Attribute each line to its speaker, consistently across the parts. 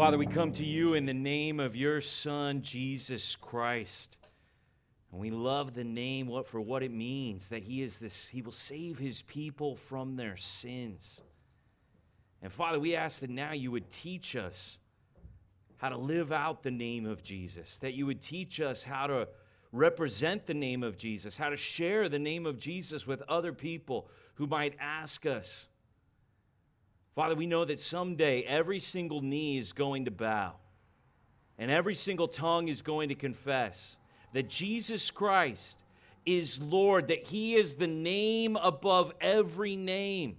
Speaker 1: Father, we come to you in the name of your Son, Jesus Christ. And we love the name for what it means that he is this, he will save his people from their sins. And Father, we ask that now you would teach us how to live out the name of Jesus, that you would teach us how to represent the name of Jesus, how to share the name of Jesus with other people who might ask us. Father, we know that someday every single knee is going to bow and every single tongue is going to confess that Jesus Christ is Lord, that He is the name above every name.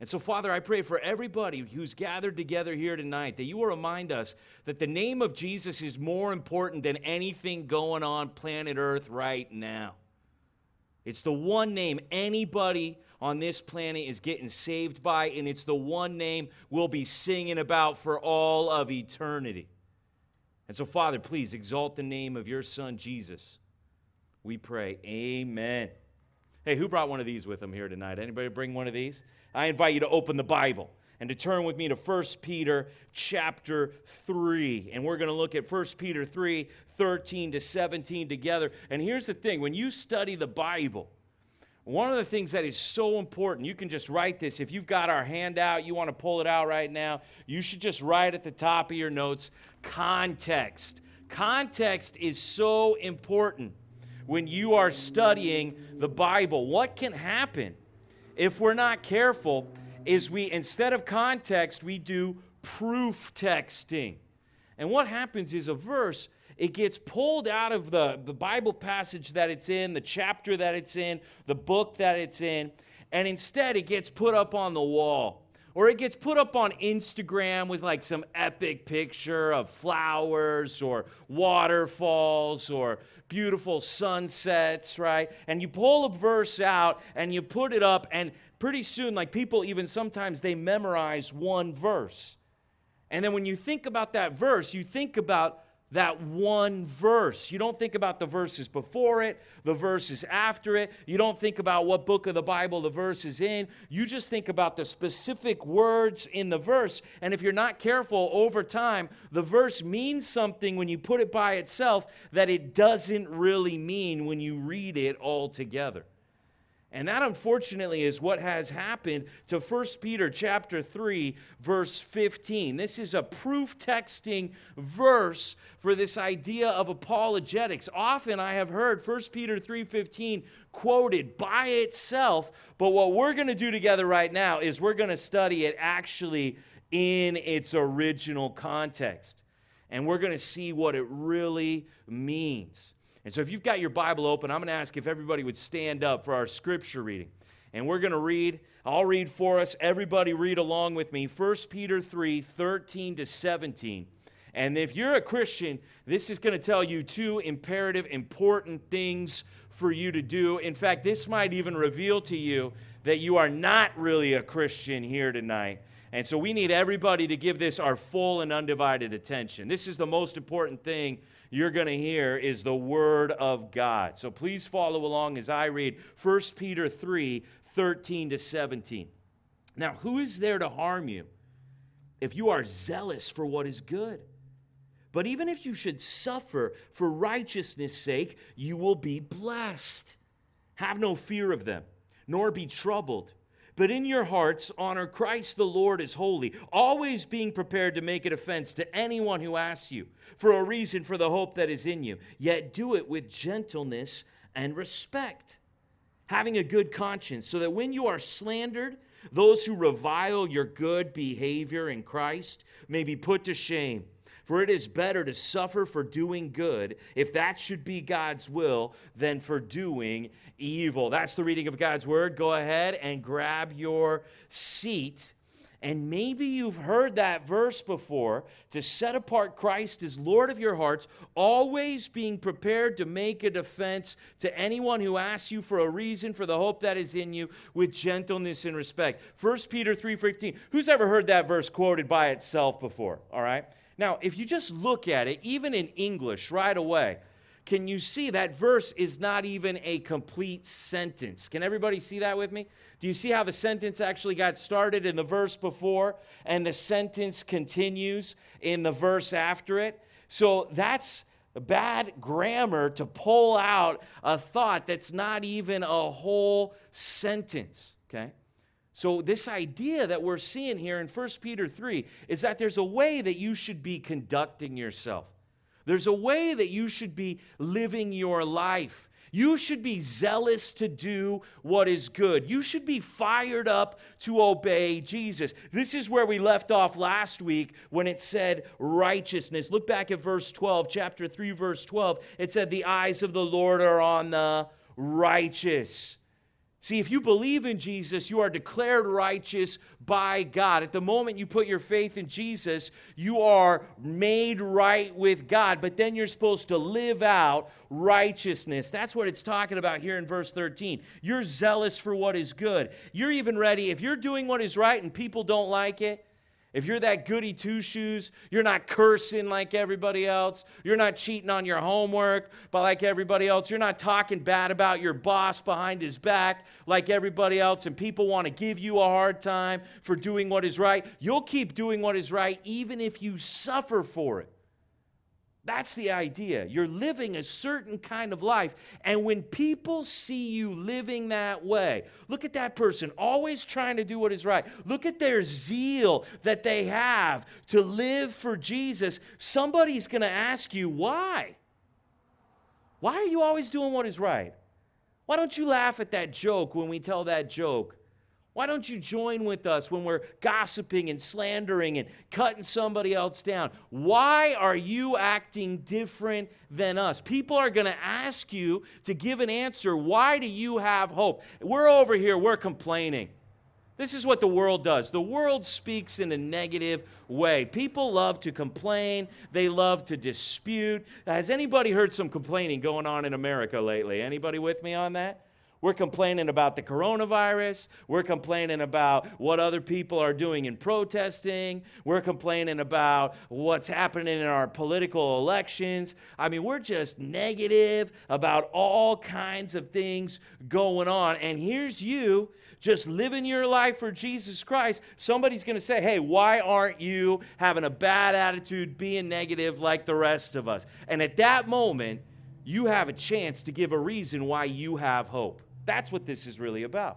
Speaker 1: And so, Father, I pray for everybody who's gathered together here tonight that you will remind us that the name of Jesus is more important than anything going on planet Earth right now. It's the one name anybody on this planet is getting saved by, and it's the one name we'll be singing about for all of eternity. And so, Father, please exalt the name of your Son, Jesus. We pray. Amen. Hey, who brought one of these with them here tonight? Anybody bring one of these? I invite you to open the Bible and to turn with me to 1 Peter chapter 3. And we're going to look at 1 Peter 3, 13 to 17 together. And here's the thing when you study the Bible, one of the things that is so important, you can just write this. If you've got our handout, you want to pull it out right now, you should just write at the top of your notes context. Context is so important when you are studying the Bible. What can happen if we're not careful is we, instead of context, we do proof texting. And what happens is a verse, it gets pulled out of the, the Bible passage that it's in, the chapter that it's in, the book that it's in, and instead it gets put up on the wall. Or it gets put up on Instagram with like some epic picture of flowers or waterfalls or beautiful sunsets, right? And you pull a verse out and you put it up, and pretty soon, like people even sometimes they memorize one verse. And then when you think about that verse, you think about that one verse. You don't think about the verses before it, the verses after it. You don't think about what book of the Bible the verse is in. You just think about the specific words in the verse. And if you're not careful over time, the verse means something when you put it by itself that it doesn't really mean when you read it all together. And that unfortunately is what has happened to 1 Peter chapter 3 verse 15. This is a proof texting verse for this idea of apologetics. Often I have heard 1 Peter 3:15 quoted by itself, but what we're going to do together right now is we're going to study it actually in its original context. And we're going to see what it really means. And so, if you've got your Bible open, I'm going to ask if everybody would stand up for our scripture reading. And we're going to read, I'll read for us. Everybody read along with me 1 Peter 3 13 to 17. And if you're a Christian, this is going to tell you two imperative, important things for you to do. In fact, this might even reveal to you that you are not really a Christian here tonight. And so we need everybody to give this our full and undivided attention. This is the most important thing you're going to hear is the Word of God. So please follow along as I read 1 Peter 3 13 to 17. Now, who is there to harm you if you are zealous for what is good? But even if you should suffer for righteousness' sake, you will be blessed. Have no fear of them, nor be troubled but in your hearts, honor Christ the Lord as holy, always being prepared to make an offense to anyone who asks you for a reason for the hope that is in you. Yet do it with gentleness and respect, having a good conscience, so that when you are slandered, those who revile your good behavior in Christ may be put to shame. For it is better to suffer for doing good, if that should be God's will, than for doing evil. That's the reading of God's word. Go ahead and grab your seat. And maybe you've heard that verse before to set apart Christ as Lord of your hearts, always being prepared to make a defense to anyone who asks you for a reason for the hope that is in you with gentleness and respect. 1 Peter 3:15. Who's ever heard that verse quoted by itself before? All right? Now, if you just look at it, even in English right away, can you see that verse is not even a complete sentence? Can everybody see that with me? Do you see how the sentence actually got started in the verse before and the sentence continues in the verse after it? So that's bad grammar to pull out a thought that's not even a whole sentence, okay? So, this idea that we're seeing here in 1 Peter 3 is that there's a way that you should be conducting yourself. There's a way that you should be living your life. You should be zealous to do what is good. You should be fired up to obey Jesus. This is where we left off last week when it said righteousness. Look back at verse 12, chapter 3, verse 12. It said, The eyes of the Lord are on the righteous. See, if you believe in Jesus, you are declared righteous by God. At the moment you put your faith in Jesus, you are made right with God, but then you're supposed to live out righteousness. That's what it's talking about here in verse 13. You're zealous for what is good. You're even ready, if you're doing what is right and people don't like it, if you're that goody two shoes, you're not cursing like everybody else. You're not cheating on your homework but like everybody else. You're not talking bad about your boss behind his back like everybody else, and people want to give you a hard time for doing what is right. You'll keep doing what is right even if you suffer for it. That's the idea. You're living a certain kind of life. And when people see you living that way, look at that person always trying to do what is right. Look at their zeal that they have to live for Jesus. Somebody's going to ask you, why? Why are you always doing what is right? Why don't you laugh at that joke when we tell that joke? Why don't you join with us when we're gossiping and slandering and cutting somebody else down? Why are you acting different than us? People are going to ask you to give an answer. Why do you have hope? We're over here, we're complaining. This is what the world does. The world speaks in a negative way. People love to complain, they love to dispute. Has anybody heard some complaining going on in America lately? Anybody with me on that? We're complaining about the coronavirus. We're complaining about what other people are doing in protesting. We're complaining about what's happening in our political elections. I mean, we're just negative about all kinds of things going on. And here's you just living your life for Jesus Christ. Somebody's going to say, hey, why aren't you having a bad attitude, being negative like the rest of us? And at that moment, you have a chance to give a reason why you have hope. That's what this is really about.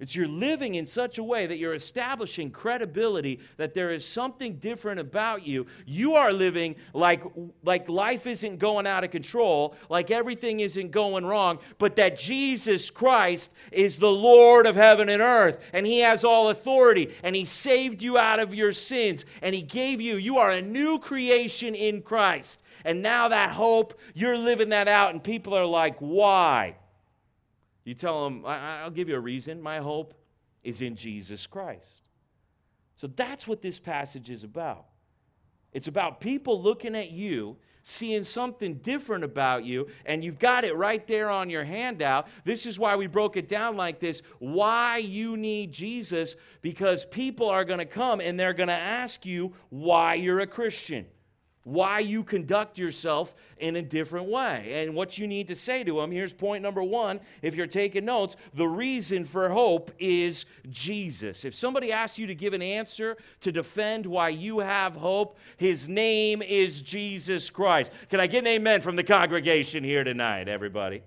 Speaker 1: It's you're living in such a way that you're establishing credibility that there is something different about you. You are living like, like life isn't going out of control, like everything isn't going wrong, but that Jesus Christ is the Lord of heaven and earth, and He has all authority, and He saved you out of your sins, and He gave you, you are a new creation in Christ. And now that hope, you're living that out, and people are like, why? You tell them, I'll give you a reason. My hope is in Jesus Christ. So that's what this passage is about. It's about people looking at you, seeing something different about you, and you've got it right there on your handout. This is why we broke it down like this why you need Jesus, because people are going to come and they're going to ask you why you're a Christian why you conduct yourself in a different way. And what you need to say to them here's point number one. If you're taking notes, the reason for hope is Jesus. If somebody asks you to give an answer to defend why you have hope, his name is Jesus Christ. Can I get an amen from the congregation here tonight, everybody?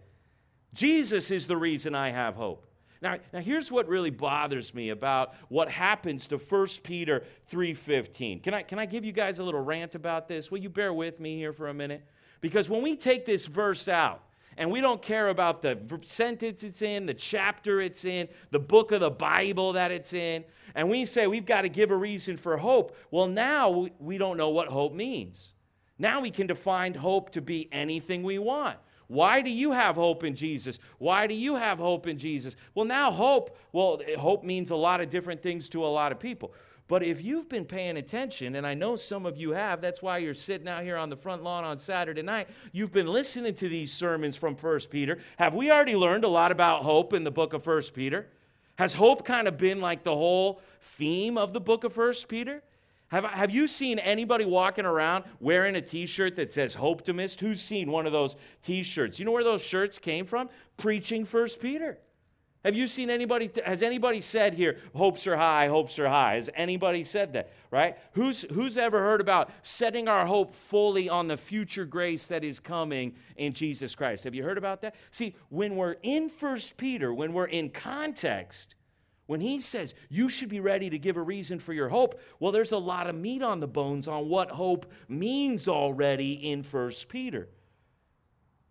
Speaker 1: Jesus is the reason I have hope. Now, now here's what really bothers me about what happens to 1 Peter 3:15. Can I, can I give you guys a little rant about this? Will you bear with me here for a minute? Because when we take this verse out, and we don't care about the sentence it's in, the chapter it's in, the book of the Bible that it's in, and we say we've got to give a reason for hope, well, now we don't know what hope means. Now we can define hope to be anything we want. Why do you have hope in Jesus? Why do you have hope in Jesus? Well, now hope, well, hope means a lot of different things to a lot of people. But if you've been paying attention, and I know some of you have, that's why you're sitting out here on the front lawn on Saturday night. You've been listening to these sermons from 1 Peter. Have we already learned a lot about hope in the book of 1 Peter? Has hope kind of been like the whole theme of the book of 1 Peter? Have, have you seen anybody walking around wearing a t shirt that says Hopetimist? Who's seen one of those t shirts? You know where those shirts came from? Preaching First Peter. Have you seen anybody, has anybody said here, hopes are high, hopes are high? Has anybody said that, right? Who's, who's ever heard about setting our hope fully on the future grace that is coming in Jesus Christ? Have you heard about that? See, when we're in First Peter, when we're in context, when he says you should be ready to give a reason for your hope, well, there's a lot of meat on the bones on what hope means already in 1 Peter.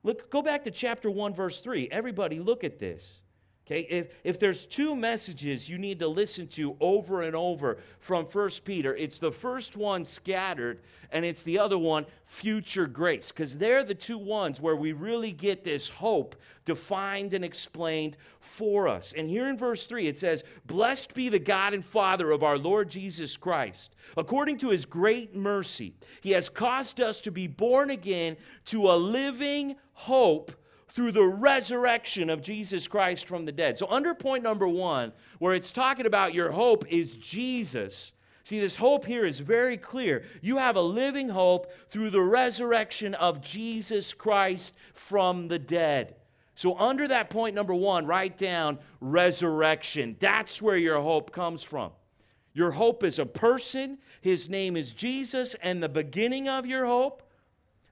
Speaker 1: Look, go back to chapter 1, verse 3. Everybody, look at this. Okay, if, if there's two messages you need to listen to over and over from First Peter, it's the first one scattered, and it's the other one future grace, because they're the two ones where we really get this hope defined and explained for us. And here in verse 3, it says, Blessed be the God and Father of our Lord Jesus Christ. According to his great mercy, he has caused us to be born again to a living hope through the resurrection of Jesus Christ from the dead. So, under point number one, where it's talking about your hope is Jesus. See, this hope here is very clear. You have a living hope through the resurrection of Jesus Christ from the dead. So, under that point number one, write down resurrection. That's where your hope comes from. Your hope is a person, his name is Jesus, and the beginning of your hope,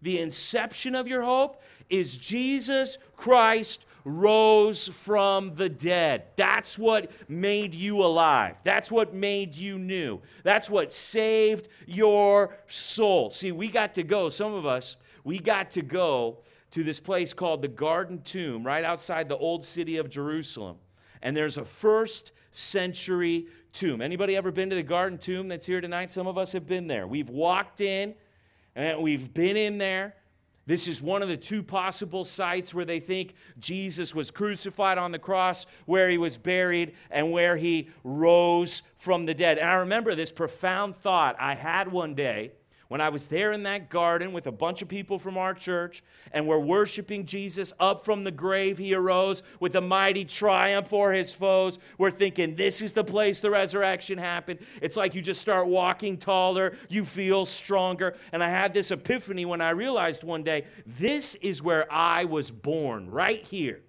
Speaker 1: the inception of your hope, is Jesus Christ rose from the dead. That's what made you alive. That's what made you new. That's what saved your soul. See, we got to go, some of us, we got to go to this place called the Garden Tomb right outside the old city of Jerusalem. And there's a first century tomb. Anybody ever been to the Garden Tomb that's here tonight? Some of us have been there. We've walked in and we've been in there this is one of the two possible sites where they think Jesus was crucified on the cross, where he was buried, and where he rose from the dead. And I remember this profound thought I had one day when I was there in that garden with a bunch of people from our church and we're worshiping Jesus up from the grave, he arose with a mighty triumph for his foes. We're thinking, this is the place the resurrection happened. It's like you just start walking taller, you feel stronger. And I had this epiphany when I realized one day, this is where I was born, right here.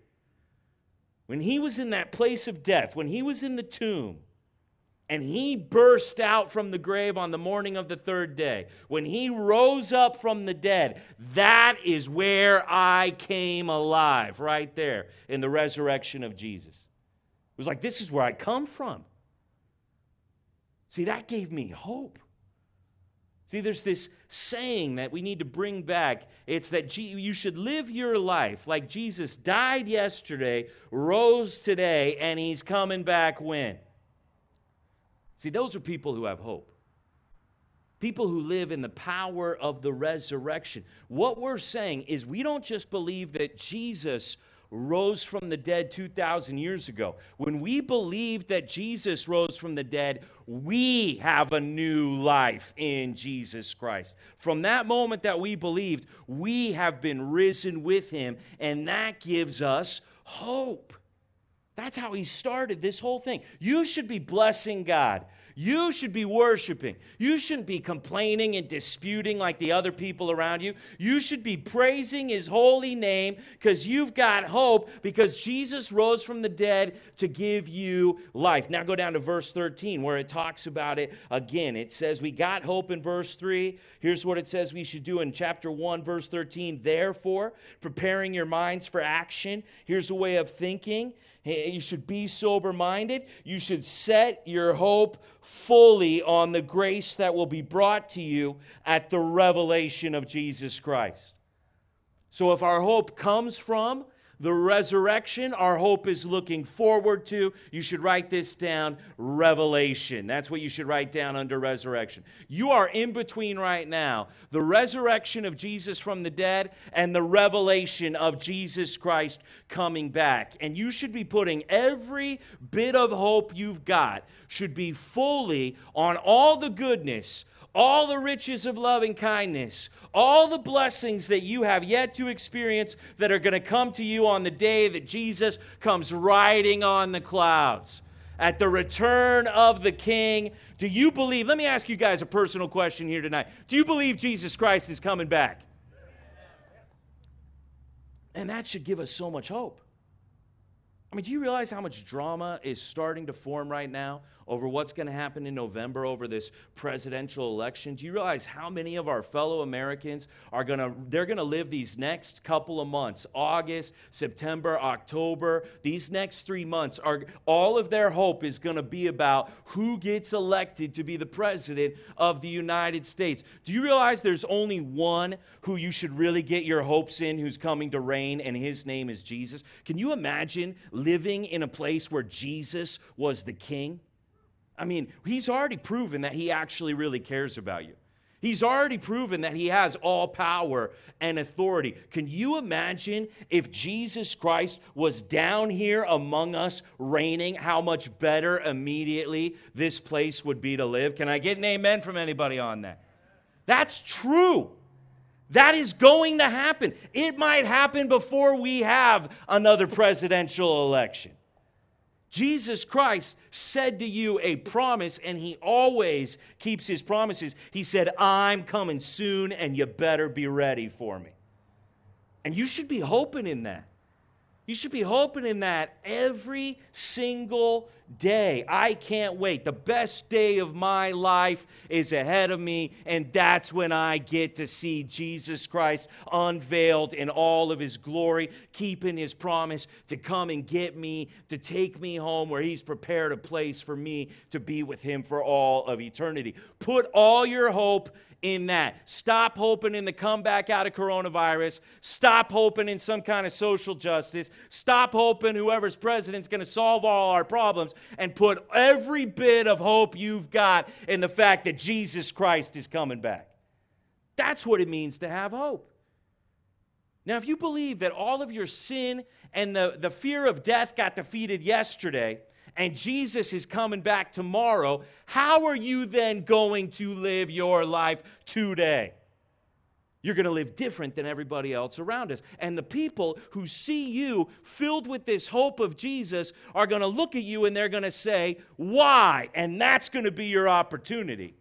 Speaker 1: When he was in that place of death, when he was in the tomb, and he burst out from the grave on the morning of the third day. When he rose up from the dead, that is where I came alive, right there in the resurrection of Jesus. It was like, this is where I come from. See, that gave me hope. See, there's this saying that we need to bring back. It's that you should live your life like Jesus died yesterday, rose today, and he's coming back when? See, those are people who have hope. People who live in the power of the resurrection. What we're saying is we don't just believe that Jesus rose from the dead 2,000 years ago. When we believe that Jesus rose from the dead, we have a new life in Jesus Christ. From that moment that we believed, we have been risen with him, and that gives us hope. That's how he started this whole thing. You should be blessing God. You should be worshiping. You shouldn't be complaining and disputing like the other people around you. You should be praising his holy name because you've got hope because Jesus rose from the dead to give you life. Now go down to verse 13 where it talks about it again. It says, We got hope in verse 3. Here's what it says we should do in chapter 1, verse 13. Therefore, preparing your minds for action. Here's a way of thinking. You should be sober minded. You should set your hope fully on the grace that will be brought to you at the revelation of Jesus Christ. So, if our hope comes from the resurrection, our hope is looking forward to. You should write this down revelation. That's what you should write down under resurrection. You are in between right now the resurrection of Jesus from the dead and the revelation of Jesus Christ coming back. And you should be putting every bit of hope you've got, should be fully on all the goodness all the riches of loving kindness, all the blessings that you have yet to experience that are going to come to you on the day that Jesus comes riding on the clouds. at the return of the King. Do you believe? Let me ask you guys a personal question here tonight. Do you believe Jesus Christ is coming back? And that should give us so much hope. I mean, do you realize how much drama is starting to form right now over what's going to happen in November over this presidential election? Do you realize how many of our fellow Americans are going to they're going to live these next couple of months, August, September, October, these next 3 months are all of their hope is going to be about who gets elected to be the president of the United States. Do you realize there's only one who you should really get your hopes in who's coming to reign and his name is Jesus? Can you imagine living in a place where Jesus was the king? I mean, he's already proven that he actually really cares about you. He's already proven that he has all power and authority. Can you imagine if Jesus Christ was down here among us reigning, how much better immediately this place would be to live? Can I get an amen from anybody on that? That's true. That is going to happen. It might happen before we have another presidential election. Jesus Christ said to you a promise, and he always keeps his promises. He said, I'm coming soon, and you better be ready for me. And you should be hoping in that. You should be hoping in that every single day. I can't wait. The best day of my life is ahead of me, and that's when I get to see Jesus Christ unveiled in all of his glory, keeping his promise to come and get me, to take me home where he's prepared a place for me to be with him for all of eternity. Put all your hope in that. Stop hoping in the comeback out of coronavirus. Stop hoping in some kind of social justice. Stop hoping whoever's president's going to solve all our problems and put every bit of hope you've got in the fact that Jesus Christ is coming back. That's what it means to have hope. Now, if you believe that all of your sin and the, the fear of death got defeated yesterday, and Jesus is coming back tomorrow, how are you then going to live your life today? You're going to live different than everybody else around us. And the people who see you filled with this hope of Jesus are going to look at you and they're going to say, Why? And that's going to be your opportunity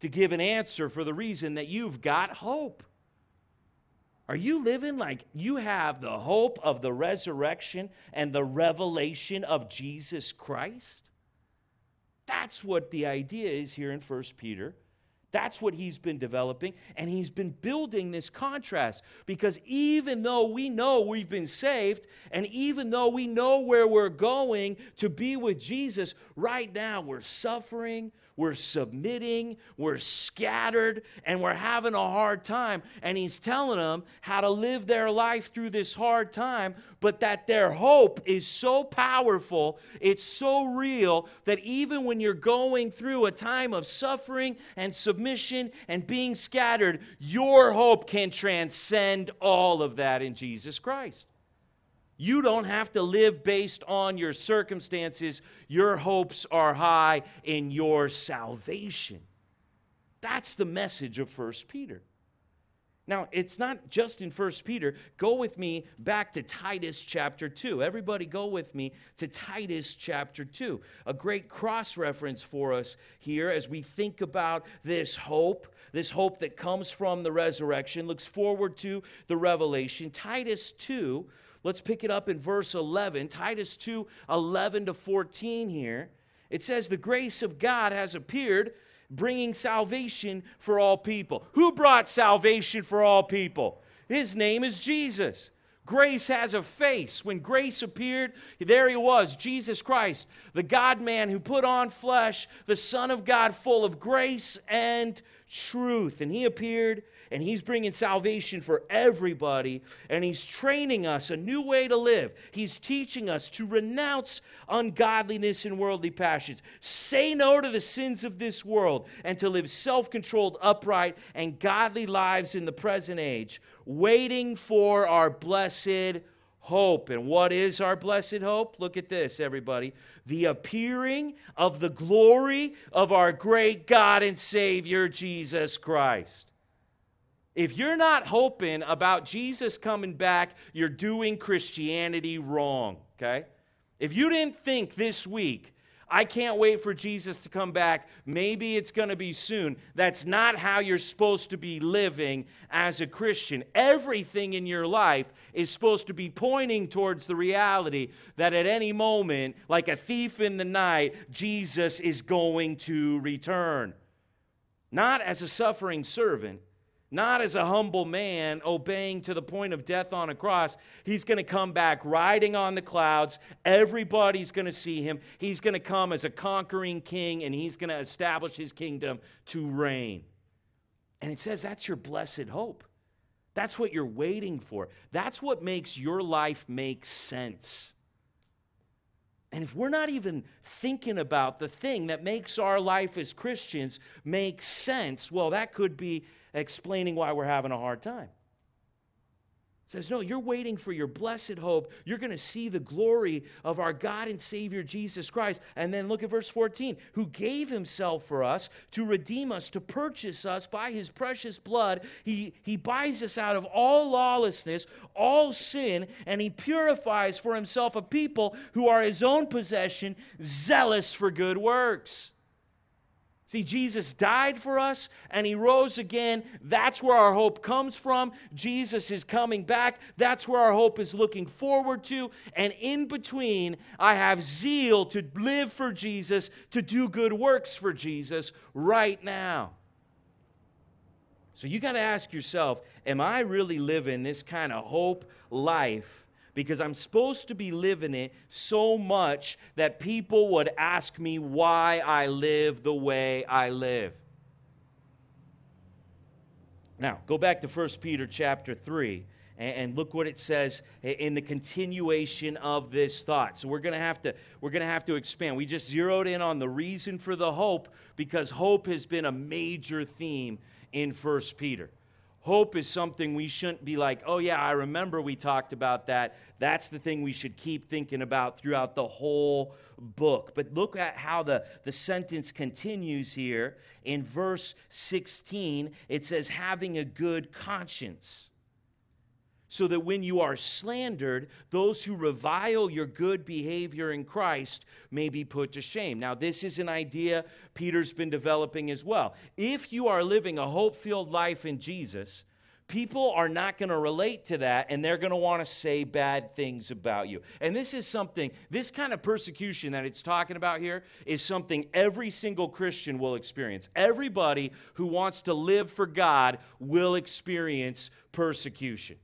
Speaker 1: to give an answer for the reason that you've got hope. Are you living like you have the hope of the resurrection and the revelation of Jesus Christ? That's what the idea is here in 1 Peter. That's what he's been developing, and he's been building this contrast because even though we know we've been saved, and even though we know where we're going to be with Jesus, right now we're suffering, we're submitting, we're scattered, and we're having a hard time. And he's telling them how to live their life through this hard time, but that their hope is so powerful, it's so real, that even when you're going through a time of suffering and submission and being scattered, your hope can transcend all of that in Jesus Christ. You don't have to live based on your circumstances. Your hopes are high in your salvation. That's the message of 1 Peter. Now, it's not just in 1 Peter. Go with me back to Titus chapter 2. Everybody, go with me to Titus chapter 2. A great cross reference for us here as we think about this hope, this hope that comes from the resurrection, looks forward to the revelation. Titus 2 Let's pick it up in verse 11, Titus 2 11 to 14 here. It says, The grace of God has appeared, bringing salvation for all people. Who brought salvation for all people? His name is Jesus. Grace has a face. When grace appeared, there he was, Jesus Christ, the God man who put on flesh, the Son of God, full of grace and truth. And he appeared and He's bringing salvation for everybody, and He's training us a new way to live. He's teaching us to renounce ungodliness and worldly passions, say no to the sins of this world, and to live self controlled, upright, and godly lives in the present age, waiting for our blessed hope. And what is our blessed hope? Look at this, everybody. The appearing of the glory of our great God and Savior, Jesus Christ. If you're not hoping about Jesus coming back, you're doing Christianity wrong, okay? If you didn't think this week I can't wait for Jesus to come back. Maybe it's going to be soon. That's not how you're supposed to be living as a Christian. Everything in your life is supposed to be pointing towards the reality that at any moment, like a thief in the night, Jesus is going to return. Not as a suffering servant not as a humble man obeying to the point of death on a cross. He's going to come back riding on the clouds. Everybody's going to see him. He's going to come as a conquering king and he's going to establish his kingdom to reign. And it says that's your blessed hope. That's what you're waiting for. That's what makes your life make sense. And if we're not even thinking about the thing that makes our life as Christians make sense, well, that could be explaining why we're having a hard time. says, No, you're waiting for your blessed hope. You're going to see the glory of our God and Savior Jesus Christ. And then look at verse 14 who gave himself for us to redeem us, to purchase us by his precious blood. He, he buys us out of all lawlessness, all sin, and he purifies for himself a people who are his own possession, zealous for good works. See, Jesus died for us and he rose again. That's where our hope comes from. Jesus is coming back. That's where our hope is looking forward to. And in between, I have zeal to live for Jesus, to do good works for Jesus right now. So you got to ask yourself Am I really living this kind of hope life? Because I'm supposed to be living it so much that people would ask me why I live the way I live. Now, go back to 1 Peter chapter 3 and look what it says in the continuation of this thought. So we're going to have to we're going to have to expand. We just zeroed in on the reason for the hope because hope has been a major theme in First peter Hope is something we shouldn't be like, oh, yeah, I remember we talked about that. That's the thing we should keep thinking about throughout the whole book. But look at how the, the sentence continues here. In verse 16, it says, having a good conscience so that when you are slandered, those who revile your good behavior in Christ may be put to shame. Now, this is an idea Peter's been developing as well. If you are living a hope filled life in Jesus, people are not going to relate to that and they're going to want to say bad things about you. And this is something, this kind of persecution that it's talking about here is something every single Christian will experience. Everybody who wants to live for God will experience persecution.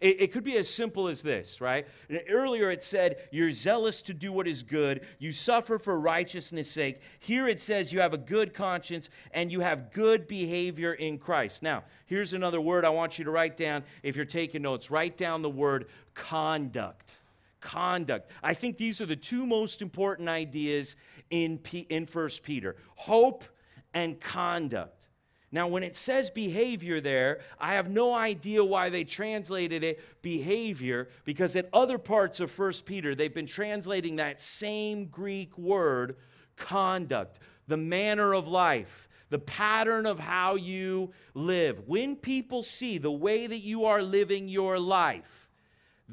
Speaker 1: It, it, could be as simple as this, right? Earlier it said, You're zealous to do what is good, you suffer for righteousness' sake. Here it says, You have a good conscience and you have good behavior in Christ. Now, here's another word I want you to write down if you're taking notes. Write down the word conduct. Conduct. I think these are the two most important ideas in, P- in 1 Peter hope and conduct. Now, when it says behavior there, I have no idea why they translated it behavior, because in other parts of 1 Peter, they've been translating that same Greek word, conduct, the manner of life, the pattern of how you live. When people see the way that you are living your life,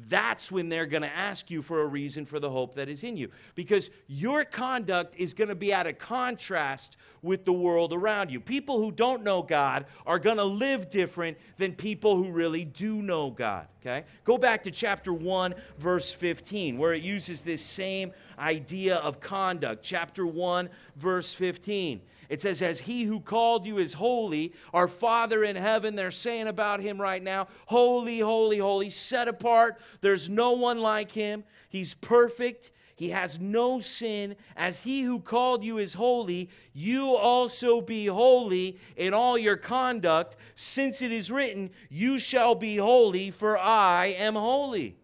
Speaker 1: that's when they're going to ask you for a reason for the hope that is in you. Because your conduct is going to be out of contrast with the world around you. People who don't know God are going to live different than people who really do know God. Okay? Go back to chapter 1, verse 15, where it uses this same idea of conduct. Chapter 1, verse 15. It says, As he who called you is holy, our Father in heaven, they're saying about him right now, holy, holy, holy, set apart. There's no one like him. He's perfect. He has no sin. As he who called you is holy, you also be holy in all your conduct, since it is written, You shall be holy, for I am holy.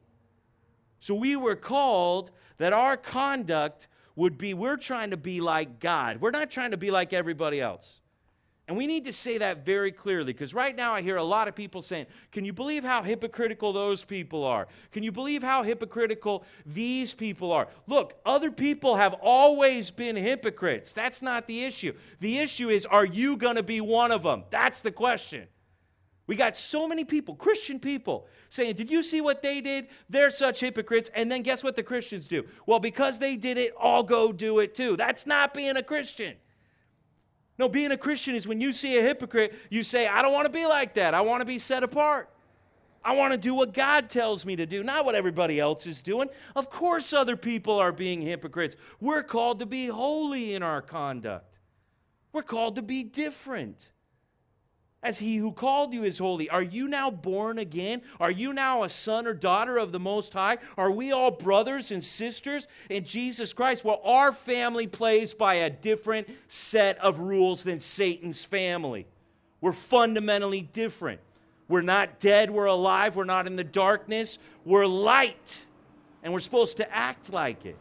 Speaker 1: So we were called that our conduct would be we're trying to be like God. We're not trying to be like everybody else. And we need to say that very clearly because right now I hear a lot of people saying, Can you believe how hypocritical those people are? Can you believe how hypocritical these people are? Look, other people have always been hypocrites. That's not the issue. The issue is, Are you going to be one of them? That's the question. We got so many people, Christian people, saying, Did you see what they did? They're such hypocrites. And then guess what the Christians do? Well, because they did it, I'll go do it too. That's not being a Christian. No, being a Christian is when you see a hypocrite, you say, I don't want to be like that. I want to be set apart. I want to do what God tells me to do, not what everybody else is doing. Of course, other people are being hypocrites. We're called to be holy in our conduct, we're called to be different as he who called you is holy. Are you now born again? Are you now a son or daughter of the Most High? Are we all brothers and sisters in Jesus Christ? Well, our family plays by a different set of rules than Satan's family. We're fundamentally different. We're not dead, we're alive, we're not in the darkness, we're light, and we're supposed to act like it.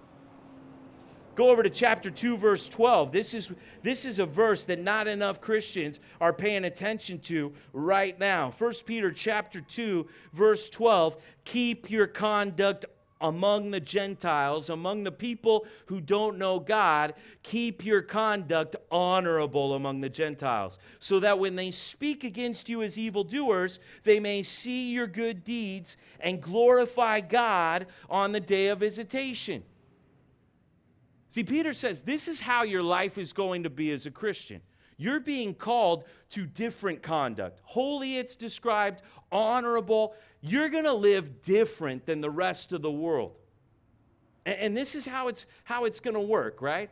Speaker 1: Go over to chapter 2, verse 12. This is, this is a verse that not enough Christians are paying attention to right now. 1 Peter chapter 2, verse 12. Keep your conduct among the Gentiles, among the people who don't know God, keep your conduct honorable among the Gentiles, so that when they speak against you as evildoers, they may see your good deeds and glorify God on the day of visitation. See, Peter says this is how your life is going to be as a Christian. You're being called to different conduct. Holy, it's described, honorable. You're going to live different than the rest of the world. And, this is how it's how it's going to work, right?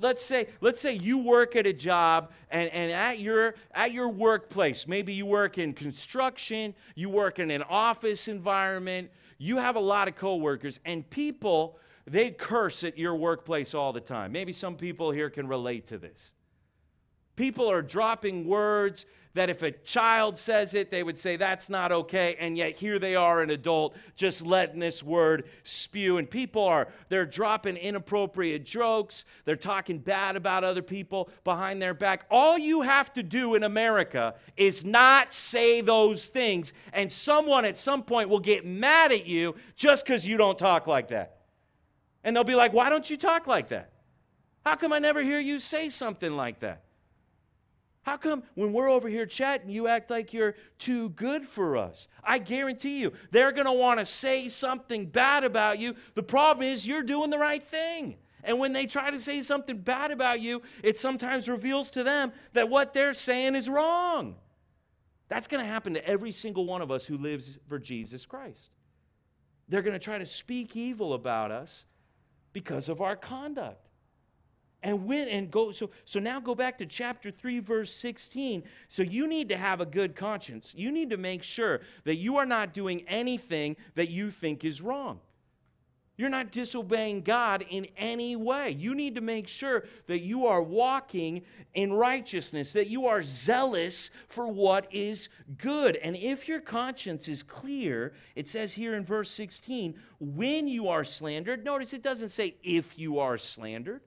Speaker 1: Let's say let's say you work at a job and, and at your at your workplace, maybe you work in construction, you work in an office environment, you have a lot of coworkers, and people they curse at your workplace all the time. Maybe some people here can relate to this. People are dropping words that if a child says it, they would say that's not okay, and yet here they are, an adult, just letting this word spew. And people are, they're dropping inappropriate jokes, they're talking bad about other people behind their back. All you have to do in America is not say those things, and someone at some point will get mad at you just because you don't talk like that. And they'll be like, Why don't you talk like that? How come I never hear you say something like that? How come when we're over here chatting, you act like you're too good for us? I guarantee you, they're going to want to say something bad about you. The problem is, you're doing the right thing. And when they try to say something bad about you, it sometimes reveals to them that what they're saying is wrong. That's going to happen to every single one of us who lives for Jesus Christ. They're going to try to speak evil about us because of our conduct. And went and go so so now go back to chapter 3 verse 16. So you need to have a good conscience. You need to make sure that you are not doing anything that you think is wrong. You're not disobeying God in any way. You need to make sure that you are walking in righteousness, that you are zealous for what is good. And if your conscience is clear, it says here in verse 16, when you are slandered, notice it doesn't say if you are slandered.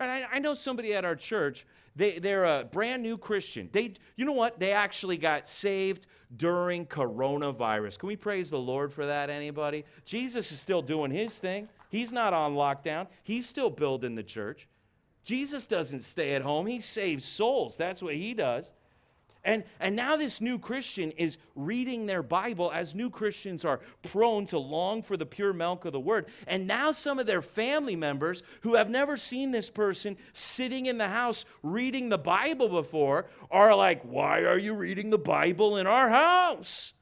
Speaker 1: Right? I, know somebody at our church, they, they're a brand new Christian. They, you know what? They actually got saved during coronavirus. Can we praise the Lord for that, anybody? Jesus is still doing his thing. He's not on lockdown, he's still building the church. Jesus doesn't stay at home, he saves souls. That's what he does. And, and now this new Christian is reading their Bible as new Christians are prone to long for the pure milk of the word. And now some of their family members who have never seen this person sitting in the house reading the Bible before are like, Why are you reading the Bible in our house?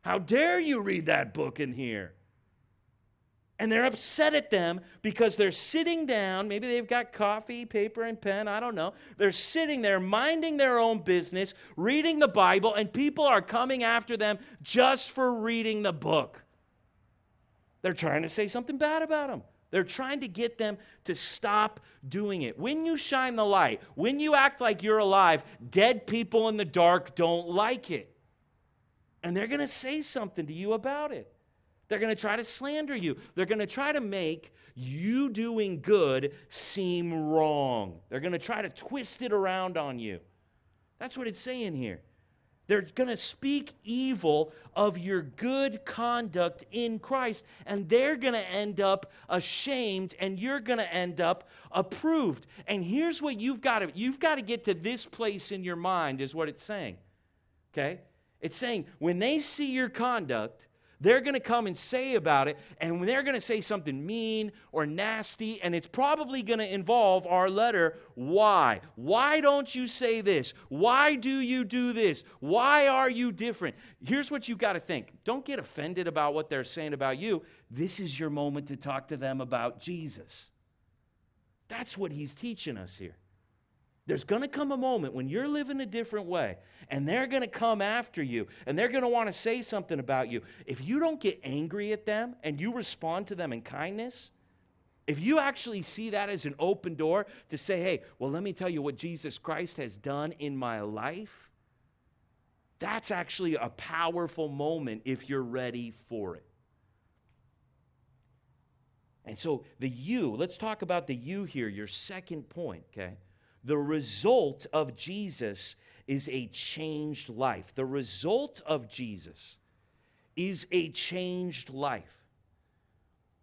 Speaker 1: How dare you read that book in here? And they're upset at them because they're sitting down. Maybe they've got coffee, paper, and pen. I don't know. They're sitting there minding their own business, reading the Bible, and people are coming after them just for reading the book. They're trying to say something bad about them. They're trying to get them to stop doing it. When you shine the light, when you act like you're alive, dead people in the dark don't like it. And they're going to say something to you about it. They're going to try to slander you. They're going to try to make you doing good seem wrong. They're going to try to twist it around on you. That's what it's saying here. They're going to speak evil of your good conduct in Christ, and they're going to end up ashamed, and you're going to end up approved. And here's what you've got to you've got to get to this place in your mind is what it's saying. Okay? It's saying when they see your conduct, they're going to come and say about it, and they're going to say something mean or nasty, and it's probably going to involve our letter. Why? Why don't you say this? Why do you do this? Why are you different? Here's what you got to think don't get offended about what they're saying about you. This is your moment to talk to them about Jesus. That's what he's teaching us here. There's going to come a moment when you're living a different way and they're going to come after you and they're going to want to say something about you. If you don't get angry at them and you respond to them in kindness, if you actually see that as an open door to say, hey, well, let me tell you what Jesus Christ has done in my life, that's actually a powerful moment if you're ready for it. And so the you, let's talk about the you here, your second point, okay? The result of Jesus is a changed life. The result of Jesus is a changed life.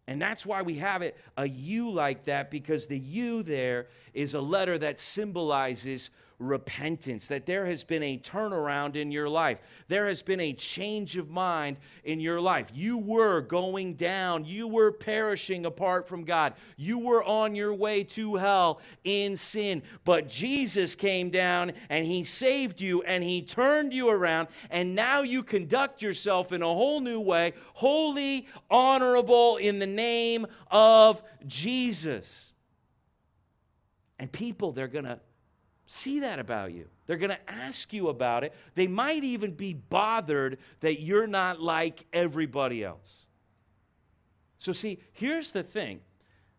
Speaker 1: And that's why we have it a you like that, because the you there is a letter that symbolizes repentance, that there has been a turnaround in your life. There has been a change of mind in your life. You were going down, you were perishing apart from God, you were on your way to hell in sin. But Jesus came down and He saved you and He turned you around, and now you conduct yourself in a whole new way, holy, honorable in the name of Jesus. And people, they're going to see that about you. They're going to ask you about it. They might even be bothered that you're not like everybody else. So, see, here's the thing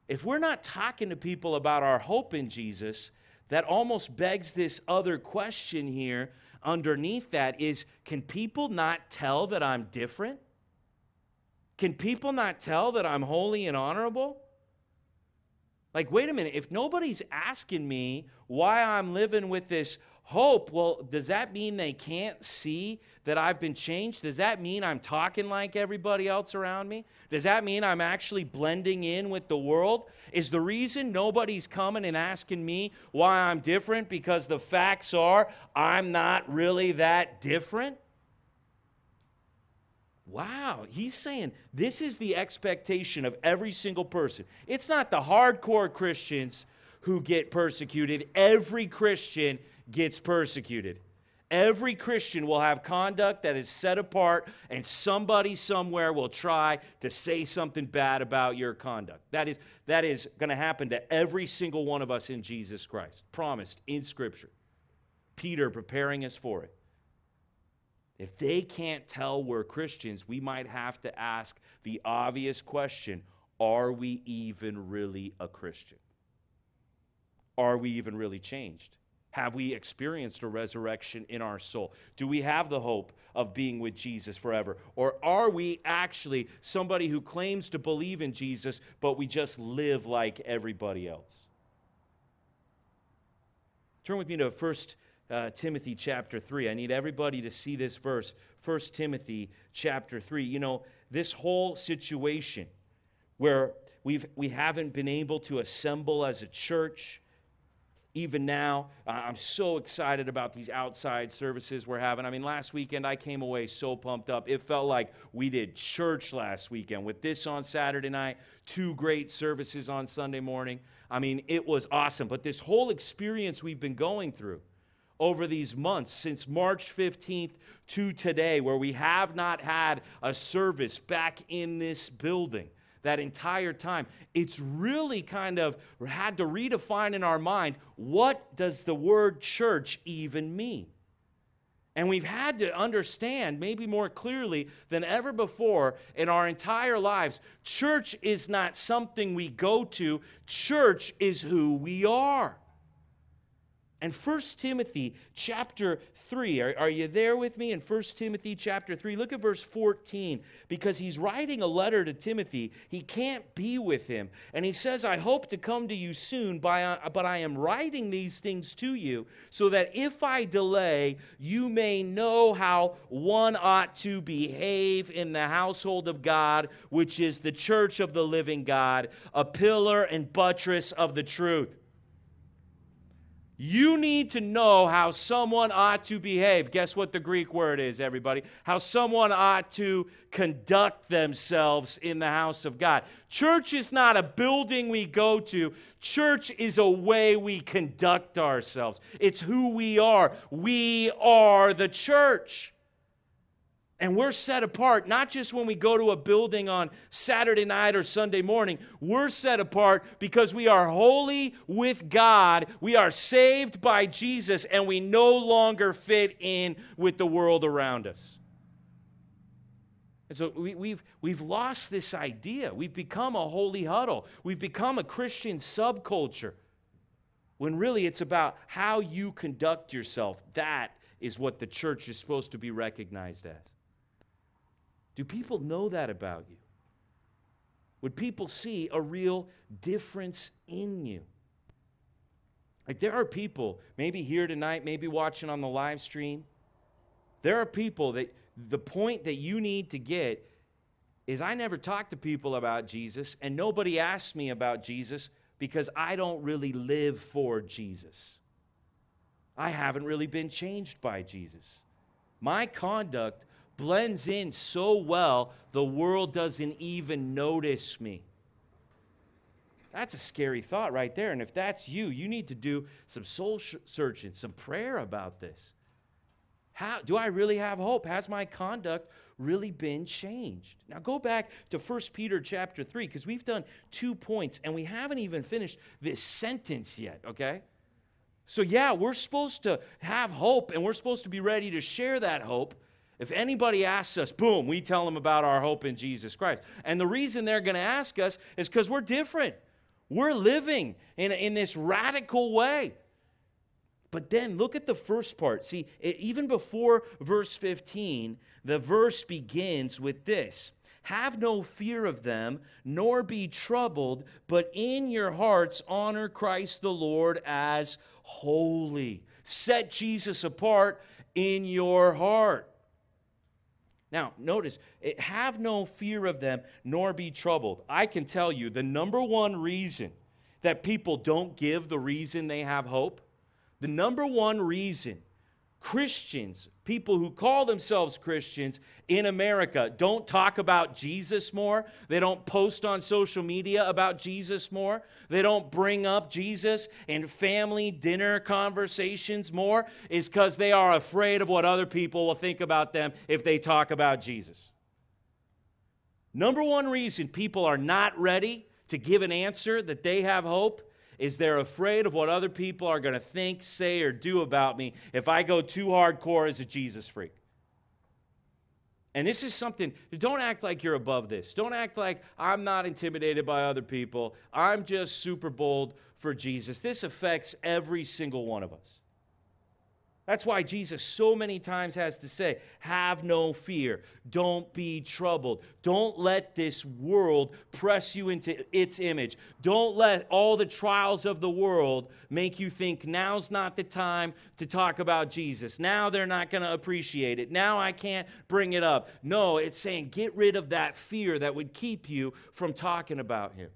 Speaker 1: if we're not talking to people about our hope in Jesus, that almost begs this other question here underneath that is can people not tell that I'm different? Can people not tell that I'm holy and honorable? Like, wait a minute, if nobody's asking me why I'm living with this hope, well, does that mean they can't see that I've been changed? Does that mean I'm talking like everybody else around me? Does that mean I'm actually blending in with the world? Is the reason nobody's coming and asking me why I'm different because the facts are I'm not really that different? Wow, he's saying this is the expectation of every single person. It's not the hardcore Christians who get persecuted, every Christian gets persecuted. Every Christian will have conduct that is set apart, and somebody somewhere will try to say something bad about your conduct. That is, that is going to happen to every single one of us in Jesus Christ, promised in Scripture. Peter preparing us for it. If they can't tell we're Christians, we might have to ask the obvious question Are we even really a Christian? Are we even really changed? Have we experienced a resurrection in our soul? Do we have the hope of being with Jesus forever? Or are we actually somebody who claims to believe in Jesus, but we just live like everybody else? Turn with me to 1 uh, Timothy chapter 3. I need everybody to see this verse, 1 Timothy chapter 3. You know, this whole situation where we've, we haven't been able to assemble as a church, even now, I'm so excited about these outside services we're having. I mean, last weekend I came away so pumped up. It felt like we did church last weekend with this on Saturday night, two great services on Sunday morning. I mean, it was awesome. But this whole experience we've been going through, over these months since March 15th to today, where we have not had a service back in this building that entire time. It's really kind of had to redefine in our mind what does the word church even mean? And we've had to understand, maybe more clearly than ever before in our entire lives, church is not something we go to, church is who we are. And 1 Timothy chapter 3, are, are, you there with me in 1 Timothy chapter 3? Look at verse 14. Because he's writing a letter to Timothy, he can't be with him. And he says, I hope to come to you soon, but I am writing these things to you, so that if I delay, you may know how one ought to behave in the household of God, which is the church of the living God, a pillar and buttress of the truth. You need to know how someone ought to behave. Guess what the Greek word is, everybody? How someone ought to conduct themselves in the house of God. Church is not a building we go to, church is a way we conduct ourselves. It's who we are. We are the church. And we're set apart, not just when we go to a building on Saturday night or Sunday morning. We're set apart because we are holy with God. We are saved by Jesus, and we no longer fit in with the world around us. And so we, have we've, we've lost this idea. We've become a holy huddle, we've become a Christian subculture when really it's about how you conduct yourself. That is what the church is supposed to be recognized as. Do people know that about you? Would people see a real difference in you? Like, there are people, maybe here tonight, maybe watching on the live stream, there are people that the point that you need to get is I never talk to people about Jesus, and nobody asks me about Jesus because I don't really live for Jesus. I haven't really been changed by Jesus. My conduct blends in so well, the world doesn't even notice me. That's a scary thought right there. And if that's you, you need to do some soul searching, some prayer about this. How, do I really have hope? Has my conduct really been changed? Now go back to 1 Peter chapter 3 because we've done two points and we haven't even finished this sentence yet, okay? So yeah, we're supposed to have hope and we're supposed to be ready to share that hope if anybody asks us, boom, we tell them about our hope in Jesus Christ. And the reason they're going to ask us is because we're different. We're living in, in this radical way. But then look at the first part. See, it, even before verse 15, the verse begins with this Have no fear of them, nor be troubled, but in your hearts honor Christ the Lord as holy. Set Jesus apart in your heart. Now, notice, have no fear of them, nor be troubled. I can tell you the number one reason that people don't give the reason they have hope, the number one reason Christians, people who call themselves Christians in America, don't talk about Jesus more. They don't post on social media about Jesus more. They don't bring up Jesus in family dinner conversations more, is because they are afraid of what other people will think about them if they talk about Jesus. Number one reason people are not ready to give an answer that they have hope is they're afraid of what other people are going to think, say, or do about me if I go too hardcore as a Jesus freak. And this is something, don't act like you're above this. Don't act like I'm not intimidated by other people. I'm just super bold for Jesus. This affects every single one of us. That's why Jesus so many times has to say, Have no fear. Don't be troubled. Don't let this world press you into its image. Don't let all the trials of the world make you think now's not the time to talk about Jesus. Now they're not going to appreciate it. Now I can't bring it up. No, it's saying get rid of that fear that would keep you from talking about Him.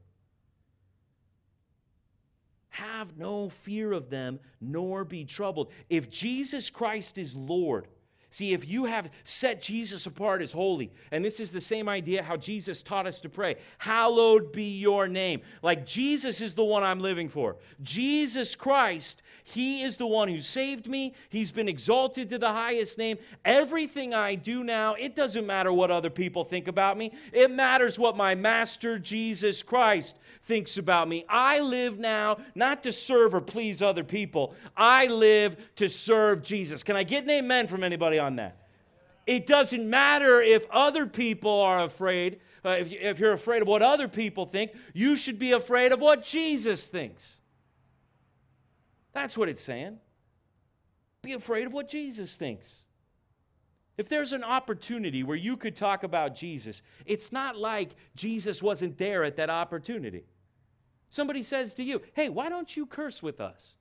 Speaker 1: Have no fear of them, nor be troubled. If Jesus Christ is Lord, See, if you have set Jesus apart as holy, and this is the same idea how Jesus taught us to pray, hallowed be your name. Like Jesus is the one I'm living for. Jesus Christ, He is the one who saved me. He's been exalted to the highest name. Everything I do now, it doesn't matter what other people think about me, it matters what my Master Jesus Christ thinks about me. I live now not to serve or please other people, I live to serve Jesus. Can I get an amen from anybody on that? It doesn't matter if other people are afraid, uh, if, you, if you're afraid of what other people think, you should be afraid of what Jesus thinks. That's what it's saying. Be afraid of what Jesus thinks. If there's an opportunity where you could talk about Jesus, it's not like Jesus wasn't there at that opportunity. Somebody says to you, hey, why don't you curse with us?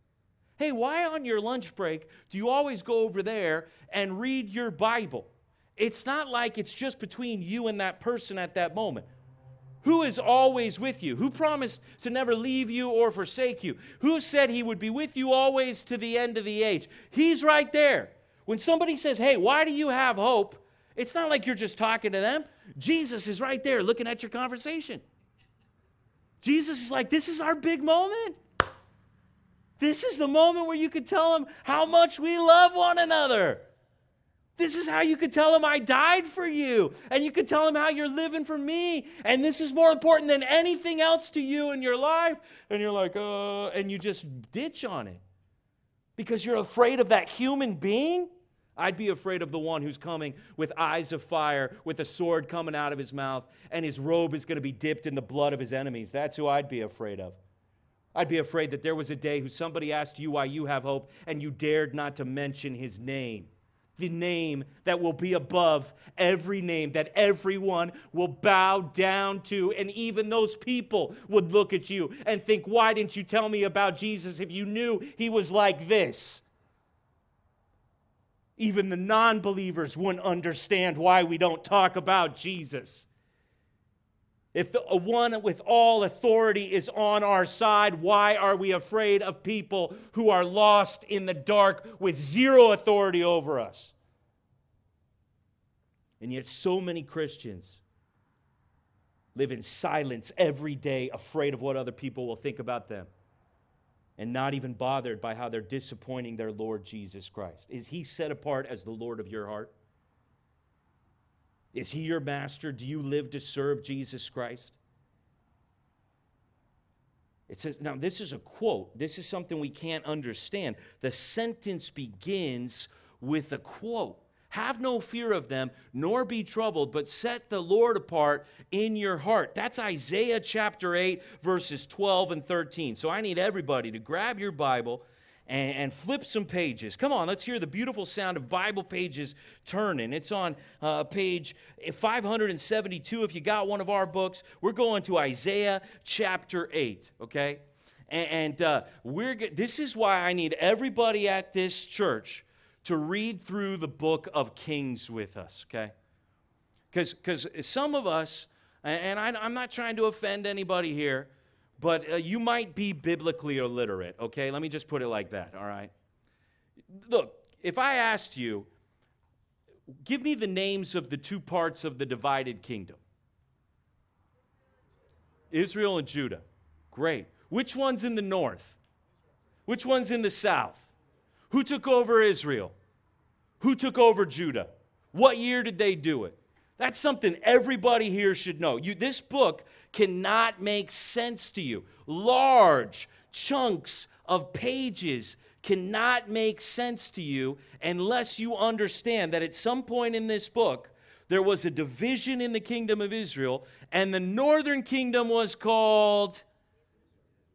Speaker 1: Hey, why on your lunch break do you always go over there and read your Bible? It's not like it's just between you and that person at that moment. Who is always with you? Who promised to never leave you or forsake you? Who said he would be with you always to the end of the age? He's right there. When somebody says, Hey, why do you have hope? It's not like you're just talking to them. Jesus is right there looking at your conversation. Jesus is like, This is our big moment. This is the moment where you could tell him how much we love one another. This is how you could tell him I died for you. And you could tell him how you're living for me. And this is more important than anything else to you in your life. And you're like, uh, and you just ditch on it because you're afraid of that human being. I'd be afraid of the one who's coming with eyes of fire, with a sword coming out of his mouth, and his robe is going to be dipped in the blood of his enemies. That's who I'd be afraid of. I'd be afraid that there was a day who somebody asked you why you have hope, and you dared not to mention his name the name that will be above every name, that everyone will bow down to. And even those people would look at you and think, Why didn't you tell me about Jesus if you knew he was like this? Even the non believers wouldn't understand why we don't talk about Jesus. If the one with all authority is on our side, why are we afraid of people who are lost in the dark with zero authority over us? And yet, so many Christians live in silence every day, afraid of what other people will think about them, and not even bothered by how they're disappointing their Lord Jesus Christ. Is He set apart as the Lord of your heart? Is he your master? Do you live to serve Jesus Christ? It says, now this is a quote. This is something we can't understand. The sentence begins with a quote. Have no fear of them, nor be troubled, but set the Lord apart in your heart. That's Isaiah chapter 8, verses 12 and 13. So I need everybody to grab your Bible and, and, flip some pages. Come on, let's hear the beautiful sound of Bible pages turning. It's on uh, page 572 if you got one of our books. We're going to Isaiah chapter 8, okay? And, uh, we're this is why I need everybody at this church to read through the book of Kings with us, okay? Because some of us, and I, I'm not trying to offend anybody here, but uh, you might be biblically illiterate, okay? Let me just put it like that, all right? Look, if I asked you, give me the names of the two parts of the divided kingdom Israel and Judah. Great. Which one's in the north? Which one's in the south? Who took over Israel? Who took over Judah? What year did they do it? That's something everybody here should know. You, this book cannot make sense to you. Large chunks of pages cannot make sense to you unless you understand that at some point in this book, there was a division in the kingdom of Israel, and the northern kingdom was called.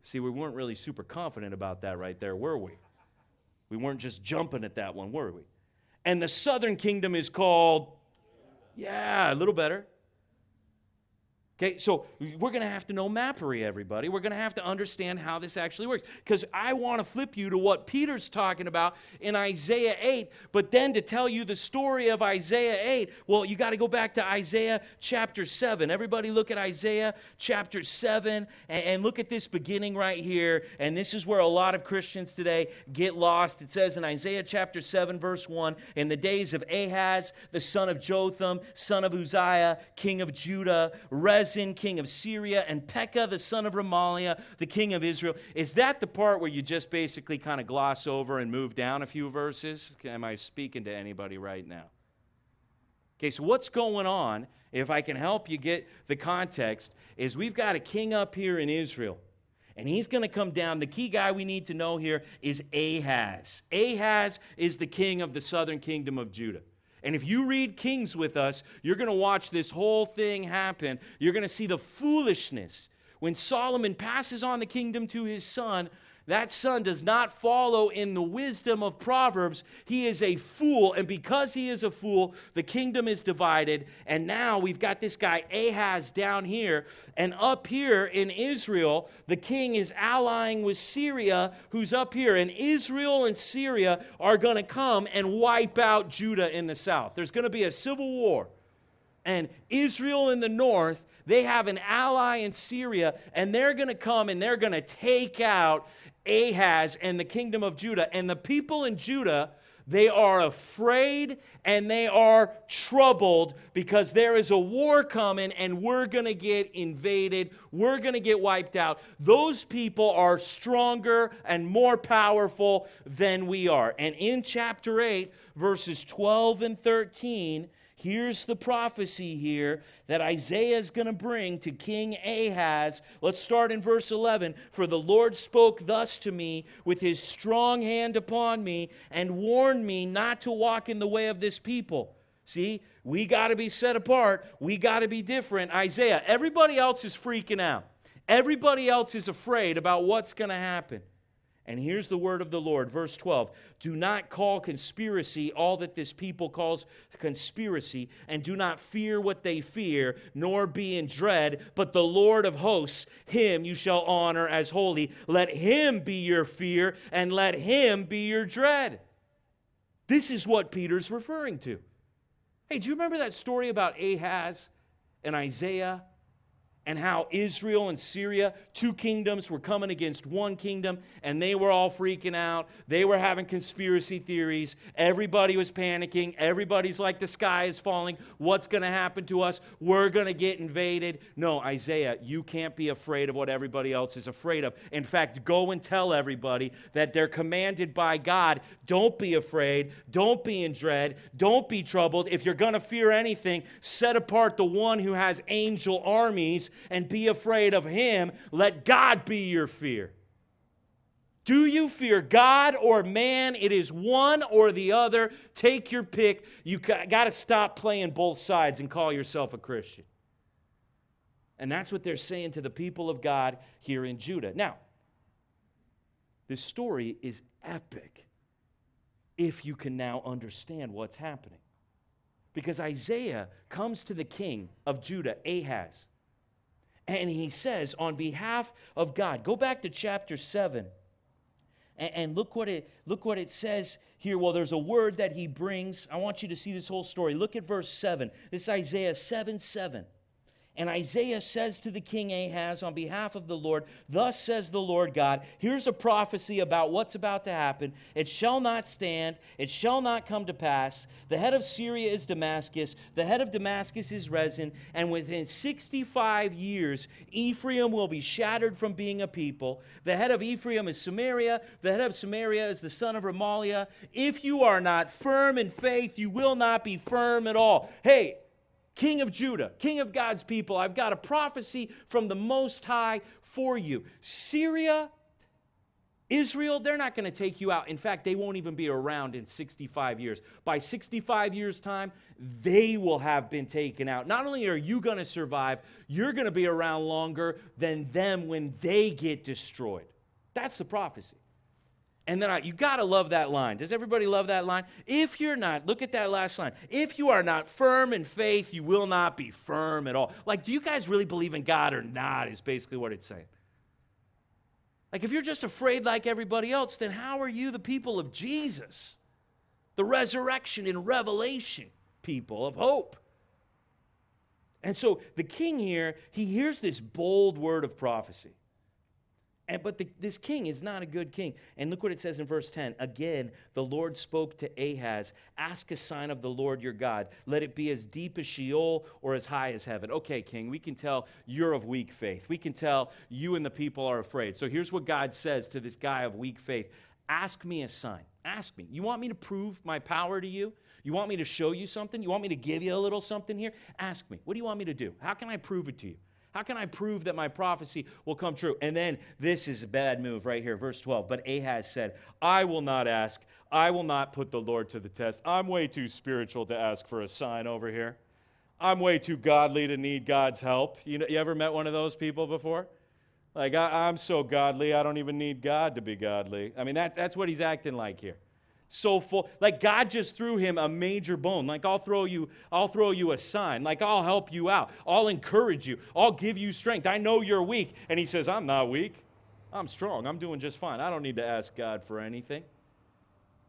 Speaker 1: See, we weren't really super confident about that right there, were we? We weren't just jumping at that one, were we? And the southern kingdom is called yeah, a little better. Okay, so we're going to have to know mappery, everybody. We're going to have to understand how this actually works. Because I want to flip you to what Peter's talking about in Isaiah 8, but then to tell you the story of Isaiah 8, well, you got to go back to Isaiah chapter 7. Everybody look at Isaiah chapter 7 and, and look at this beginning right here. And this is where a lot of Christians today get lost. It says in Isaiah chapter 7, verse 1 In the days of Ahaz, the son of Jotham, son of Uzziah, king of Judah, Rez Rezin, king of Syria, and Pekah, the son of Remaliah, the king of Israel. Is that the part where you just basically kind of gloss over and move down a few verses? Am I speaking to anybody right now? Okay, so what's going on, if I can help you get the context, is we've got a king up here in Israel and he's going to come down. The key guy we need to know here is Ahaz. Ahaz is the king of the southern kingdom of Judah. And if you read Kings with us, you're going to watch this whole thing happen. You're going to see the foolishness. When Solomon passes on the kingdom to his son, that son does not follow in the wisdom of Proverbs. He is a fool. And because he is a fool, the kingdom is divided. And now we've got this guy Ahaz down here. And up here in Israel, the king is allying with Syria, who's up here. And Israel and Syria are going to come and wipe out Judah in the south. There's going to be a civil war. And Israel in the north they have an ally in Syria, and they're going to come and they're going to take out Ahaz and the kingdom of Judah. And the people in Judah they are afraid and they are troubled because there is a war coming and we're going to get invaded. We're going to get wiped out. Those people are stronger and more powerful than we are. And in chapter 8, verses 12 and 13, Here's the prophecy here that Isaiah is going to bring to King Ahaz. Let's start in verse 11. For the Lord spoke thus to me with his strong hand upon me and warned me not to walk in the way of this people. See, we got to be set apart. We got to be different. Isaiah, everybody else is freaking out. Everybody else is afraid about what's going to happen. And here's the word of the Lord, verse 12. Do not call conspiracy all that this people calls conspiracy, and do not fear what they fear, nor be in dread, but the Lord of hosts, him you shall honor as holy. Let him be your fear, and let him be your dread. This is what Peter's referring to. Hey, do you remember that story about Ahaz and Isaiah and how Israel and Syria, two kingdoms, were coming against one kingdom, and they were all freaking out. They were having conspiracy theories. Everybody was panicking. Everybody's like, the sky is falling. What's going to happen to us? We're going to get invaded. No, Isaiah, you can't be afraid of what everybody else is afraid of. In fact, go and tell everybody that they're commanded by God. Don't be afraid. Don't be in dread. Don't be troubled. If you're going to fear anything, set apart the one who has angel armies and be afraid of him. Let God be your fear. Do you fear God or man? It is one or the other. Take your pick. You got to stop playing both sides and call yourself a Christian. And that's what they're saying to the people of God here in Judah. Now, this story is epic if you can now understand what's happening. Because Isaiah comes to the king of Judah, Ahaz, and he says, on behalf of God, go back to chapter 7 and, and look, what it, look what it says here. Well, there's a word that he brings. I want you to see this whole story. Look at verse 7. This Isaiah 7 7. And Isaiah says to the king Ahaz on behalf of the Lord, Thus says the Lord God, here's a prophecy about what's about to happen. It shall not stand, it shall not come to pass. The head of Syria is Damascus, the head of Damascus is Rezin, and within 65 years, Ephraim will be shattered from being a people. The head of Ephraim is Samaria, the head of Samaria is the son of Remaliah. If you are not firm in faith, you will not be firm at all. Hey, King of Judah, King of God's people, I've got a prophecy from the Most High for you. Syria, Israel, they're not going to take you out. In fact, they won't even be around in 65 years. By 65 years' time, they will have been taken out. Not only are you going to survive, you're going to be around longer than them when they get destroyed. That's the prophecy. And then I, you got to love that line. Does everybody love that line? If you're not, look at that last line. If you are not firm in faith, you will not be firm at all. Like, do you guys really believe in God or not? Is basically what it's saying. Like, if you're just afraid like everybody else, then how are you the people of Jesus? The resurrection and revelation people of hope. And so the king here, he hears this bold word of prophecy. And, but the, this king is not a good king. And look what it says in verse 10. Again, the Lord spoke to Ahaz Ask a sign of the Lord your God. Let it be as deep as Sheol or as high as heaven. Okay, king, we can tell you're of weak faith. We can tell you and the people are afraid. So here's what God says to this guy of weak faith Ask me a sign. Ask me. You want me to prove my power to you? You want me to show you something? You want me to give you a little something here? Ask me. What do you want me to do? How can I prove it to you? How can I prove that my prophecy will come true? And then this is a bad move right here, verse 12. But Ahaz said, I will not ask. I will not put the Lord to the test. I'm way too spiritual to ask for a sign over here. I'm way too godly to need God's help. You, know, you ever met one of those people before? Like, I, am so godly, I don't even need God to be godly. I mean, that, that's what he's acting like here so full. Like god just threw him a major bone. Like i'll throw you i'll throw you a sign. Like i'll help you out. I'll encourage you. I'll give you strength. I know you're weak. And he says i'm not weak. I'm strong. I'm doing just fine. I don't need to ask god for anything.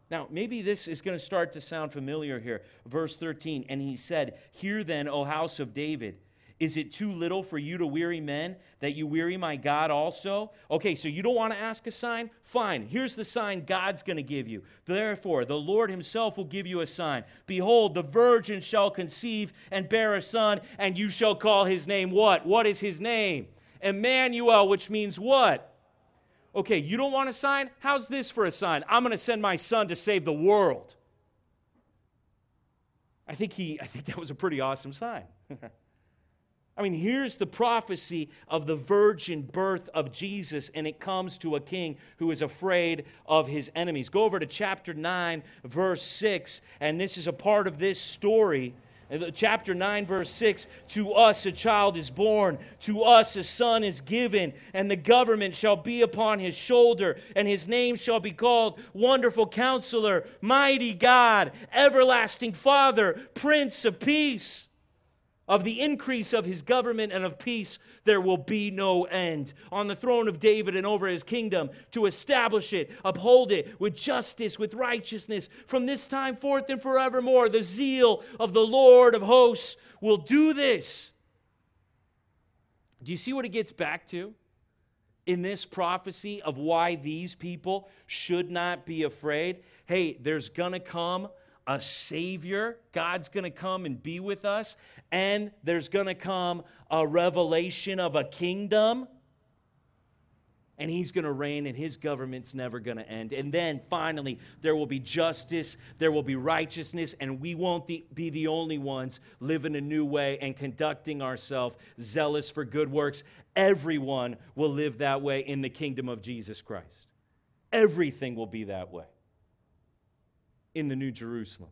Speaker 1: Now maybe this is going to start to sound familiar here. Verse 13 and he said hear then o house of david Is it too little for you to weary men that you weary my God also? Okay, so you don't want to ask a sign? Fine. Here's the sign God's going to give you. Therefore, the Lord himself will give you a sign. Behold, the virgin shall conceive and bear a son, and you shall call his name what? What is his name? Emmanuel, which means what? Okay, you don't want a sign? How's this for a sign? I'm going to send my son to save the world. I think he I think that was a pretty awesome sign. I mean, here's the prophecy of the virgin birth of Jesus, and it comes to a king who is afraid of his enemies. Go over to chapter 9, verse 6, and this is a part of this story. Uh, chapter 9, verse 6 To us a child is born, to us a son is given, and the government shall be upon his shoulder, and his name shall be called Wonderful Counselor, Mighty God, Everlasting Father, Prince of Peace. Of the increase of his government and of peace, there will be no end. On the throne of David and over his kingdom, to establish it, uphold it with justice, with righteousness, from this time forth and forevermore. The zeal of the Lord of hosts will do this. Do you see what it gets back to? In this prophecy of why these people should not be afraid. Hey, there's gonna come a Savior. God's going to come and be with us. And there's going to come a revelation of a kingdom. And he's going to reign, and his government's never going to end. And then finally, there will be justice, there will be righteousness, and we won't be the only ones living a new way and conducting ourselves zealous for good works. Everyone will live that way in the kingdom of Jesus Christ. Everything will be that way in the New Jerusalem.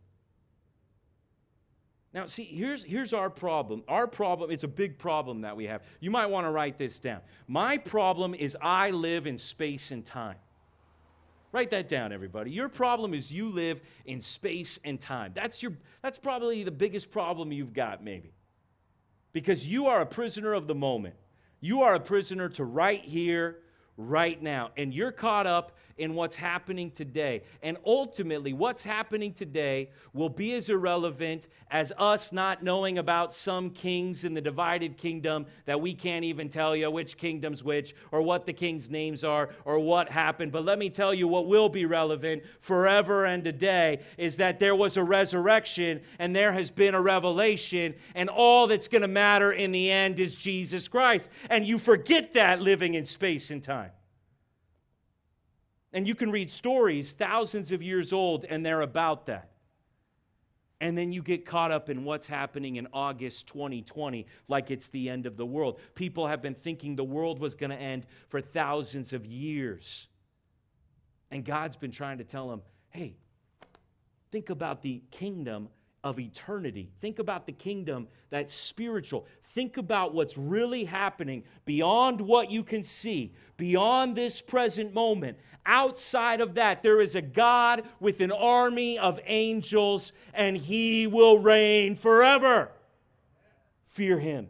Speaker 1: Now, see, here's, here's our problem. Our problem, it's a big problem that we have. You might want to write this down. My problem is I live in space and time. Write that down, everybody. Your problem is you live in space and time. That's, your, that's probably the biggest problem you've got, maybe. Because you are a prisoner of the moment. You are a prisoner to right here, right now. And you're caught up in what's happening today. And ultimately, what's happening today will be as irrelevant as us not knowing about some kings in the divided kingdom that we can't even tell you which kingdom's which or what the king's names are or what happened. But let me tell you what will be relevant forever and today is that there was a resurrection and there has been a revelation, and all that's going to matter in the end is Jesus Christ. And you forget that living in space and time. And you can read stories thousands of years old, and they're about that. And then you get caught up in what's happening in August 2020, like it's the end of the world. People have been thinking the world was going to end for thousands of years. And God's been trying to tell them hey, think about the kingdom of eternity. Think about the kingdom that's spiritual. Think about what's really happening beyond what you can see, beyond this present moment. Outside of that, there is a God with an army of angels, and he will reign forever. Fear him.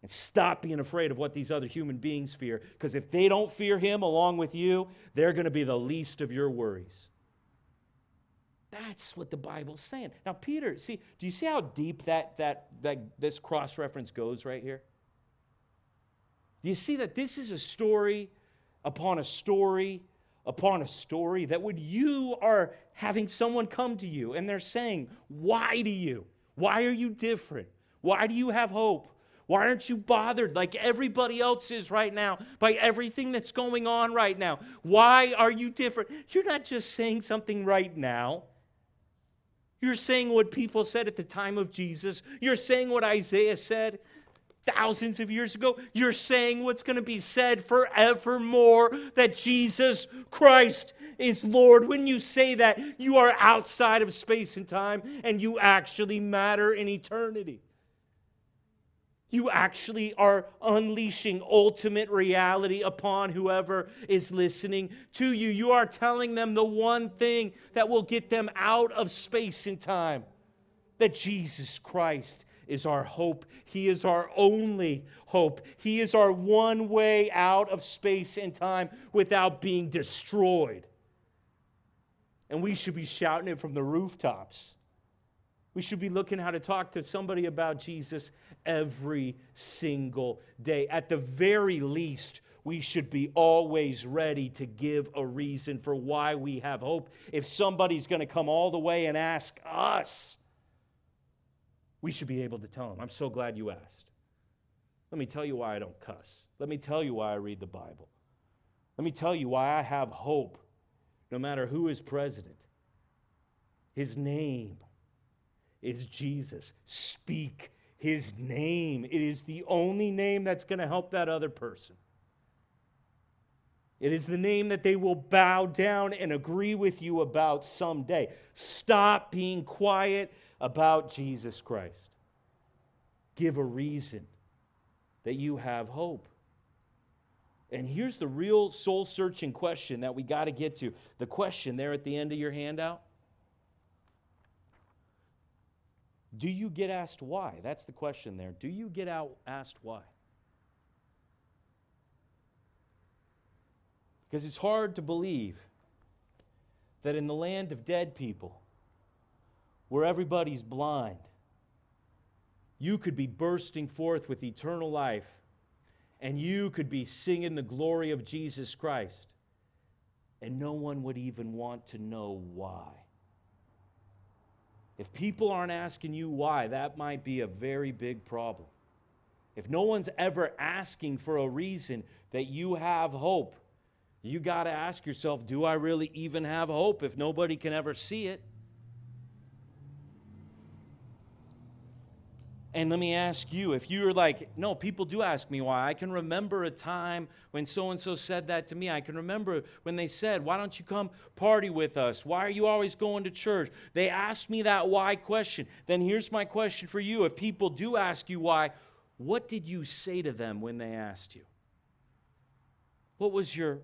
Speaker 1: And stop being afraid of what these other human beings fear, because if they don't fear him along with you, they're going to be the least of your worries. That's what the Bible's saying. Now, Peter, see, do you see how deep that, that, that this cross reference goes right here? Do you see that this is a story upon a story upon a story that when you are having someone come to you and they're saying, Why do you? Why are you different? Why do you have hope? Why aren't you bothered like everybody else is right now by everything that's going on right now? Why are you different? You're not just saying something right now. You're saying what people said at the time of Jesus. You're saying what Isaiah said thousands of years ago. You're saying what's going to be said forevermore that Jesus Christ is Lord. When you say that, you are outside of space and time and you actually matter in eternity. You actually are unleashing ultimate reality upon whoever is listening to you. You are telling them the one thing that will get them out of space and time that Jesus Christ is our hope. He is our only hope. He is our one way out of space and time without being destroyed. And we should be shouting it from the rooftops. We should be looking how to talk to somebody about Jesus every single day. At the very least, we should be always ready to give a reason for why we have hope. If somebody's going to come all the way and ask us, we should be able to tell them, I'm so glad you asked. Let me tell you why I don't cuss. Let me tell you why I read the Bible. Let me tell you why I have hope no matter who is president. His name is Jesus. Speak his name. It is the only name that's going to help that other person. It is the name that they will bow down and agree with you about someday. Stop being quiet about Jesus Christ. Give a reason that you have hope. And here's the real soul searching question that we got to get to. The question there at the end of your handout Do you get asked why? That's the question there. Do you get out asked why? Because it's hard to believe that in the land of dead people, where everybody's blind, you could be bursting forth with eternal life and you could be singing the glory of Jesus Christ, and no one would even want to know why. If people aren't asking you why, that might be a very big problem. If no one's ever asking for a reason that you have hope, you got to ask yourself do I really even have hope if nobody can ever see it? And let me ask you if you're like, no, people do ask me why. I can remember a time when so and so said that to me. I can remember when they said, why don't you come party with us? Why are you always going to church? They asked me that why question. Then here's my question for you. If people do ask you why, what did you say to them when they asked you? What was your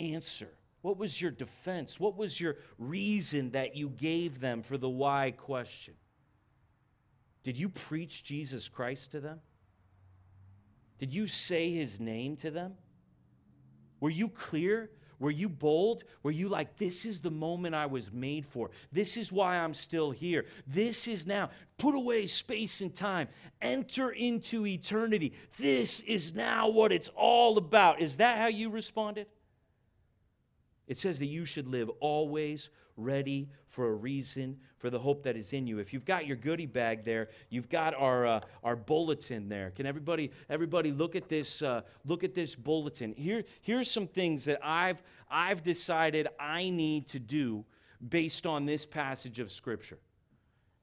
Speaker 1: answer? What was your defense? What was your reason that you gave them for the why question? Did you preach Jesus Christ to them? Did you say his name to them? Were you clear? Were you bold? Were you like, this is the moment I was made for? This is why I'm still here. This is now. Put away space and time. Enter into eternity. This is now what it's all about. Is that how you responded? It says that you should live always ready for a reason for the hope that is in you. If you've got your goodie bag there, you've got our uh, our bulletin there. Can everybody everybody look at this uh, look at this bulletin? Here here's some things that I've I've decided I need to do based on this passage of scripture.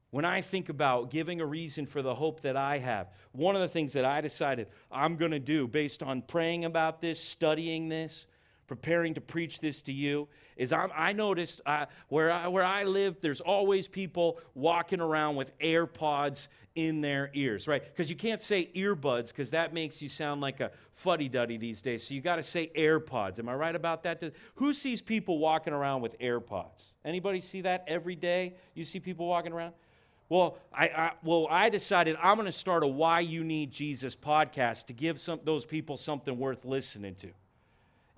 Speaker 1: When I think about giving a reason for the hope that I have, one of the things that I decided I'm going to do based on praying about this, studying this, preparing to preach this to you is I'm, i noticed uh, where, I, where I live, there's always people walking around with AirPods in their ears, right? Because you can't say earbuds because that makes you sound like a fuddy duddy these days. So you got to say AirPods. Am I right about that? Who sees people walking around with AirPods? Anybody see that every day? You see people walking around? Well, I, I, well, I decided I'm going to start a Why You Need Jesus podcast to give some, those people something worth listening to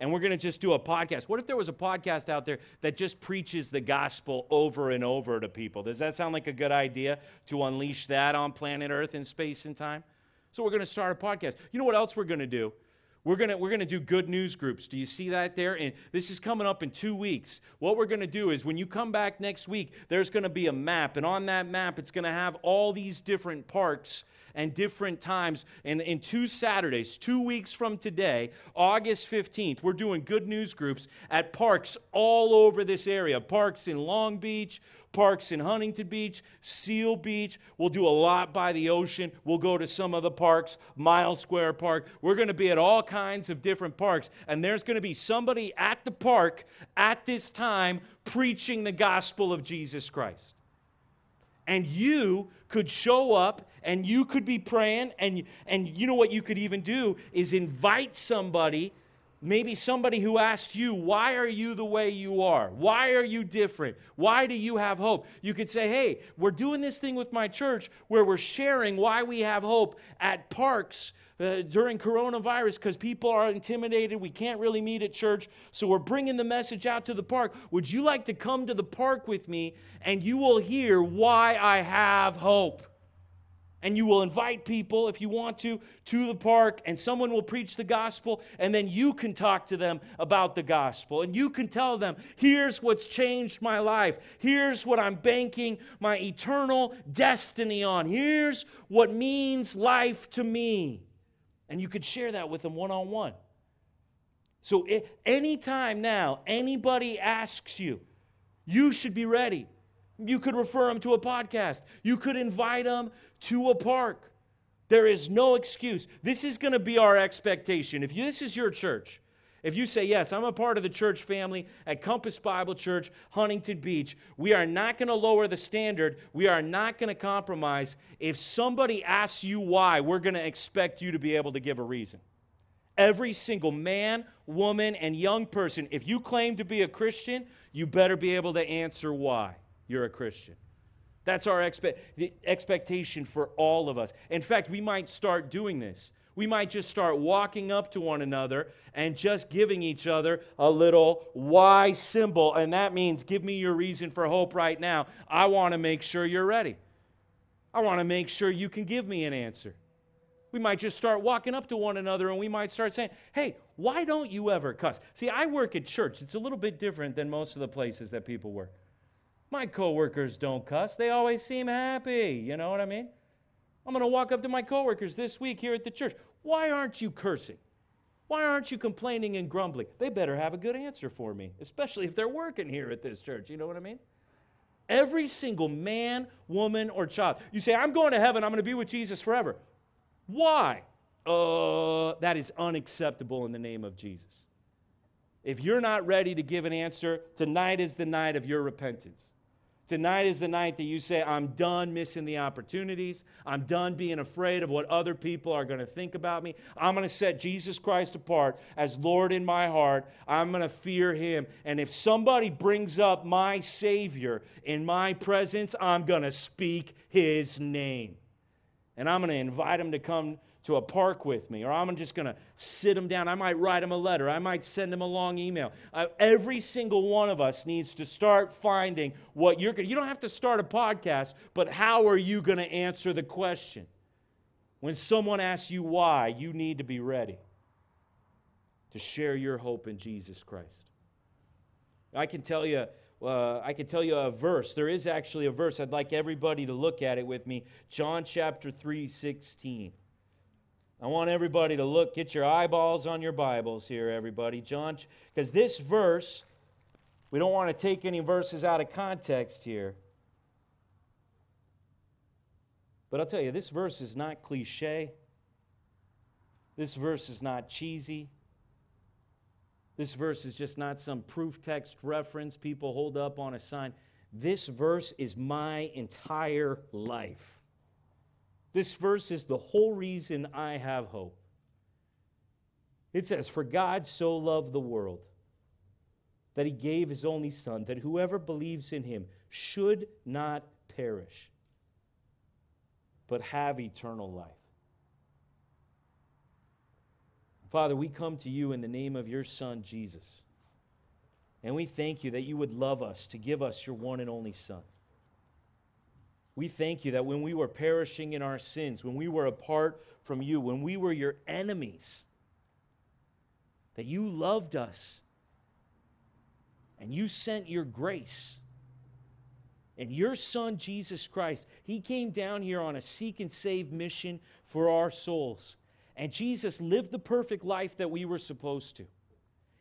Speaker 1: and we're going to just do a podcast. What if there was a podcast out there that just preaches the gospel over and over to people? Does that sound like a good idea to unleash that on planet Earth in space and time? So we're going to start a podcast. You know what else we're going to do? We're going to we're going to do good news groups. Do you see that there? And this is coming up in 2 weeks. What we're going to do is when you come back next week, there's going to be a map and on that map it's going to have all these different parks and different times. And in two Saturdays, two weeks from today, August 15th, we're doing good news groups at parks all over this area. Parks in Long Beach, parks in Huntington Beach, Seal Beach. We'll do a lot by the ocean. We'll go to some of the parks, Mile Square Park. We're going to be at all kinds of different parks. And there's going to be somebody at the park at this time preaching the gospel of Jesus Christ. And you could show up and you could be praying and and you know what you could even do is invite somebody maybe somebody who asked you, Why are you the way you are? Why are you different? Why do you have hope? You could say, Hey, we're doing this thing with my church where we're sharing why we have hope at parks. Uh, during coronavirus, because people are intimidated, we can't really meet at church, so we're bringing the message out to the park. Would you like to come to the park with me and you will hear why I have hope? and you will invite people if you want to to the park and someone will preach the gospel and then you can talk to them about the gospel. And you can tell them here's what's changed my life. Here's what i'm banking my eternal destiny on. Here's what means life to me and you could share that with them one-on-one so anytime now anybody asks you you should be ready you could refer them to a podcast. You could invite them to a park. There is no excuse. This is going to be our expectation. If you, this is your church, if you say, Yes, I'm a part of the church family at Compass Bible Church, Huntington Beach, we are not going to lower the standard. We are not going to compromise. If somebody asks you why, we're going to expect you to be able to give a reason. Every single man, woman, and young person, if you claim to be a Christian, you better be able to answer why you're a Christian. That's our expe- expectation for all of us. In fact, we might start doing this. We might just start walking up to one another and just giving each other a little Y symbol. And that means, give me your reason for hope right now. I want to make sure you're ready. I want to make sure you can give me an answer. We might just start walking up to one another and we might start saying, hey, why don't you ever cuss? See, I work at church. It's a little bit different than most of the places that people work. My coworkers don't cuss. They always seem happy. You know what I mean? I'm going to walk up to my coworkers this week here at the church. Why aren't you cursing? Why aren't you complaining and grumbling? They better have a good answer for me, especially if they're working here at this church. You know what I mean? Every single man, woman, or child. You say, I'm going to heaven, I'm going to be with Jesus forever. Why? Uh, that is unacceptable in the name of Jesus. If you're not ready to give an answer, tonight is the night of your repentance. Tonight is the night that you say, I'm done missing the opportunities. I'm done being afraid of what other people are going to think about me. I'm going to set Jesus Christ apart as Lord in my heart. I'm going to fear Him. And if somebody brings up my Savior in my presence, I'm going to speak His name. And I'm going to invite Him to come to a park with me, or I'm just going to sit them down. I might write them a letter. I might send them a long email. Uh, every single one of us needs to start finding what you're going to. You don't have to start a podcast, but how are you going to answer the question? When someone asks you why, you need to be ready to share your hope in Jesus Christ. I can tell you. Uh, I can tell you a verse. There is actually a verse. I'd like everybody to look at it with me. John chapter 3, 16. I want everybody to look, get your eyeballs on your Bibles here, everybody. John, because this verse, we don't want to take any verses out of context here. But I'll tell you, this verse is not cliche. This verse is not cheesy. This verse is just not some proof text reference people hold up on a sign. This verse is my entire life. This verse is the whole reason I have hope. It says, For God so loved the world that he gave his only Son, that whoever believes in him should not perish, but have eternal life. Father, we come to you in the name of your Son, Jesus. And we thank you that you would love us to give us your one and only Son. We thank you that when we were perishing in our sins, when we were apart from you, when we were your enemies, that you loved us and you sent your grace. And your son, Jesus Christ, he came down here on a seek and save mission for our souls. And Jesus lived the perfect life that we were supposed to.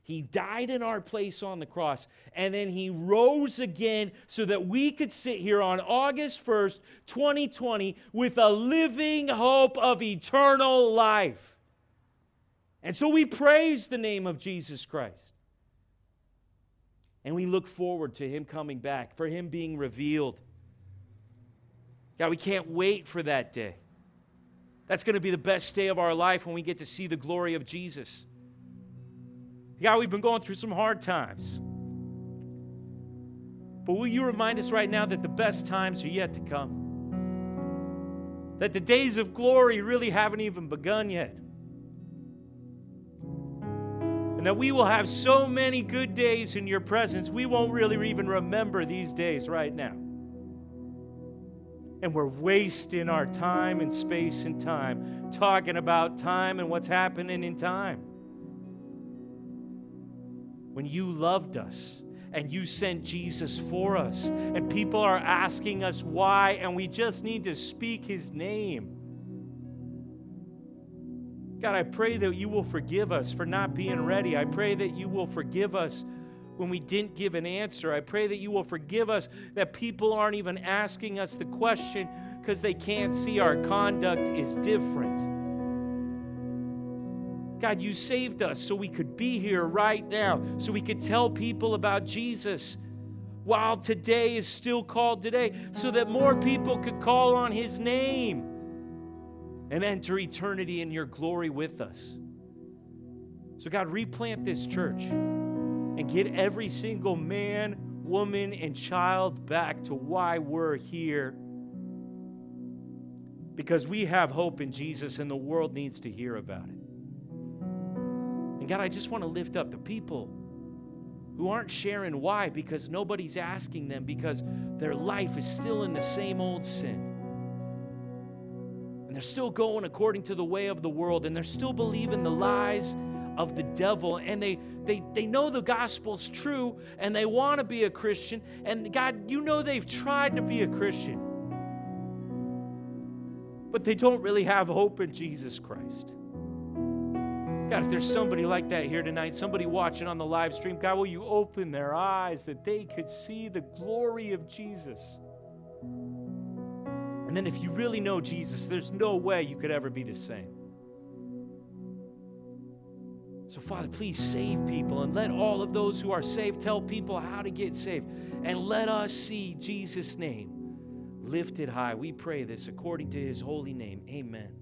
Speaker 1: He died in our place on the cross, and then he rose again so that we could sit here on August 1st, 2020, with a living hope of eternal life. And so we praise the name of Jesus Christ. And we look forward to him coming back, for him being revealed. God, we can't wait for that day. That's going to be the best day of our life when we get to see the glory of Jesus. God, we've been going through some hard times. But will you remind us right now that the best times are yet to come? That the days of glory really haven't even begun yet. And that we will have so many good days in your presence, we won't really even remember these days right now. And we're wasting our time and space and time talking about time and what's happening in time. When you loved us, and you sent Jesus for us. And people are asking us why, and we just need to speak his name. God, I pray that you will forgive us for not being ready. I pray that you will forgive us when we didn't give an answer. I pray that you will forgive us that people aren't even asking us the question because they can't see our conduct is different. God, you saved us so we could be here right now, so we could tell people about Jesus while today is still called today, so that more people could call on his name and enter eternity in your glory with us. So, God, replant this church and get every single man, woman, and child back to why we're here. Because we have hope in Jesus and the world needs to hear about it. And God, I just want to lift up the people who aren't sharing why because nobody's asking them because their life is still in the same old sin. And they're still going according to the way of the world and they're still believing the lies of the devil and they they they know the gospel's true and they want to be a Christian and God you know they've tried to be a Christian but they don't really have hope in Jesus Christ. God, if there's somebody like that here tonight, somebody watching on the live stream, God, will you open their eyes that they could see the glory of Jesus? And then, if you really know Jesus, there's no way you could ever be the same. So, Father, please save people and let all of those who are saved tell people how to get saved. And let us see Jesus' name lifted high. We pray this according to his holy name. Amen.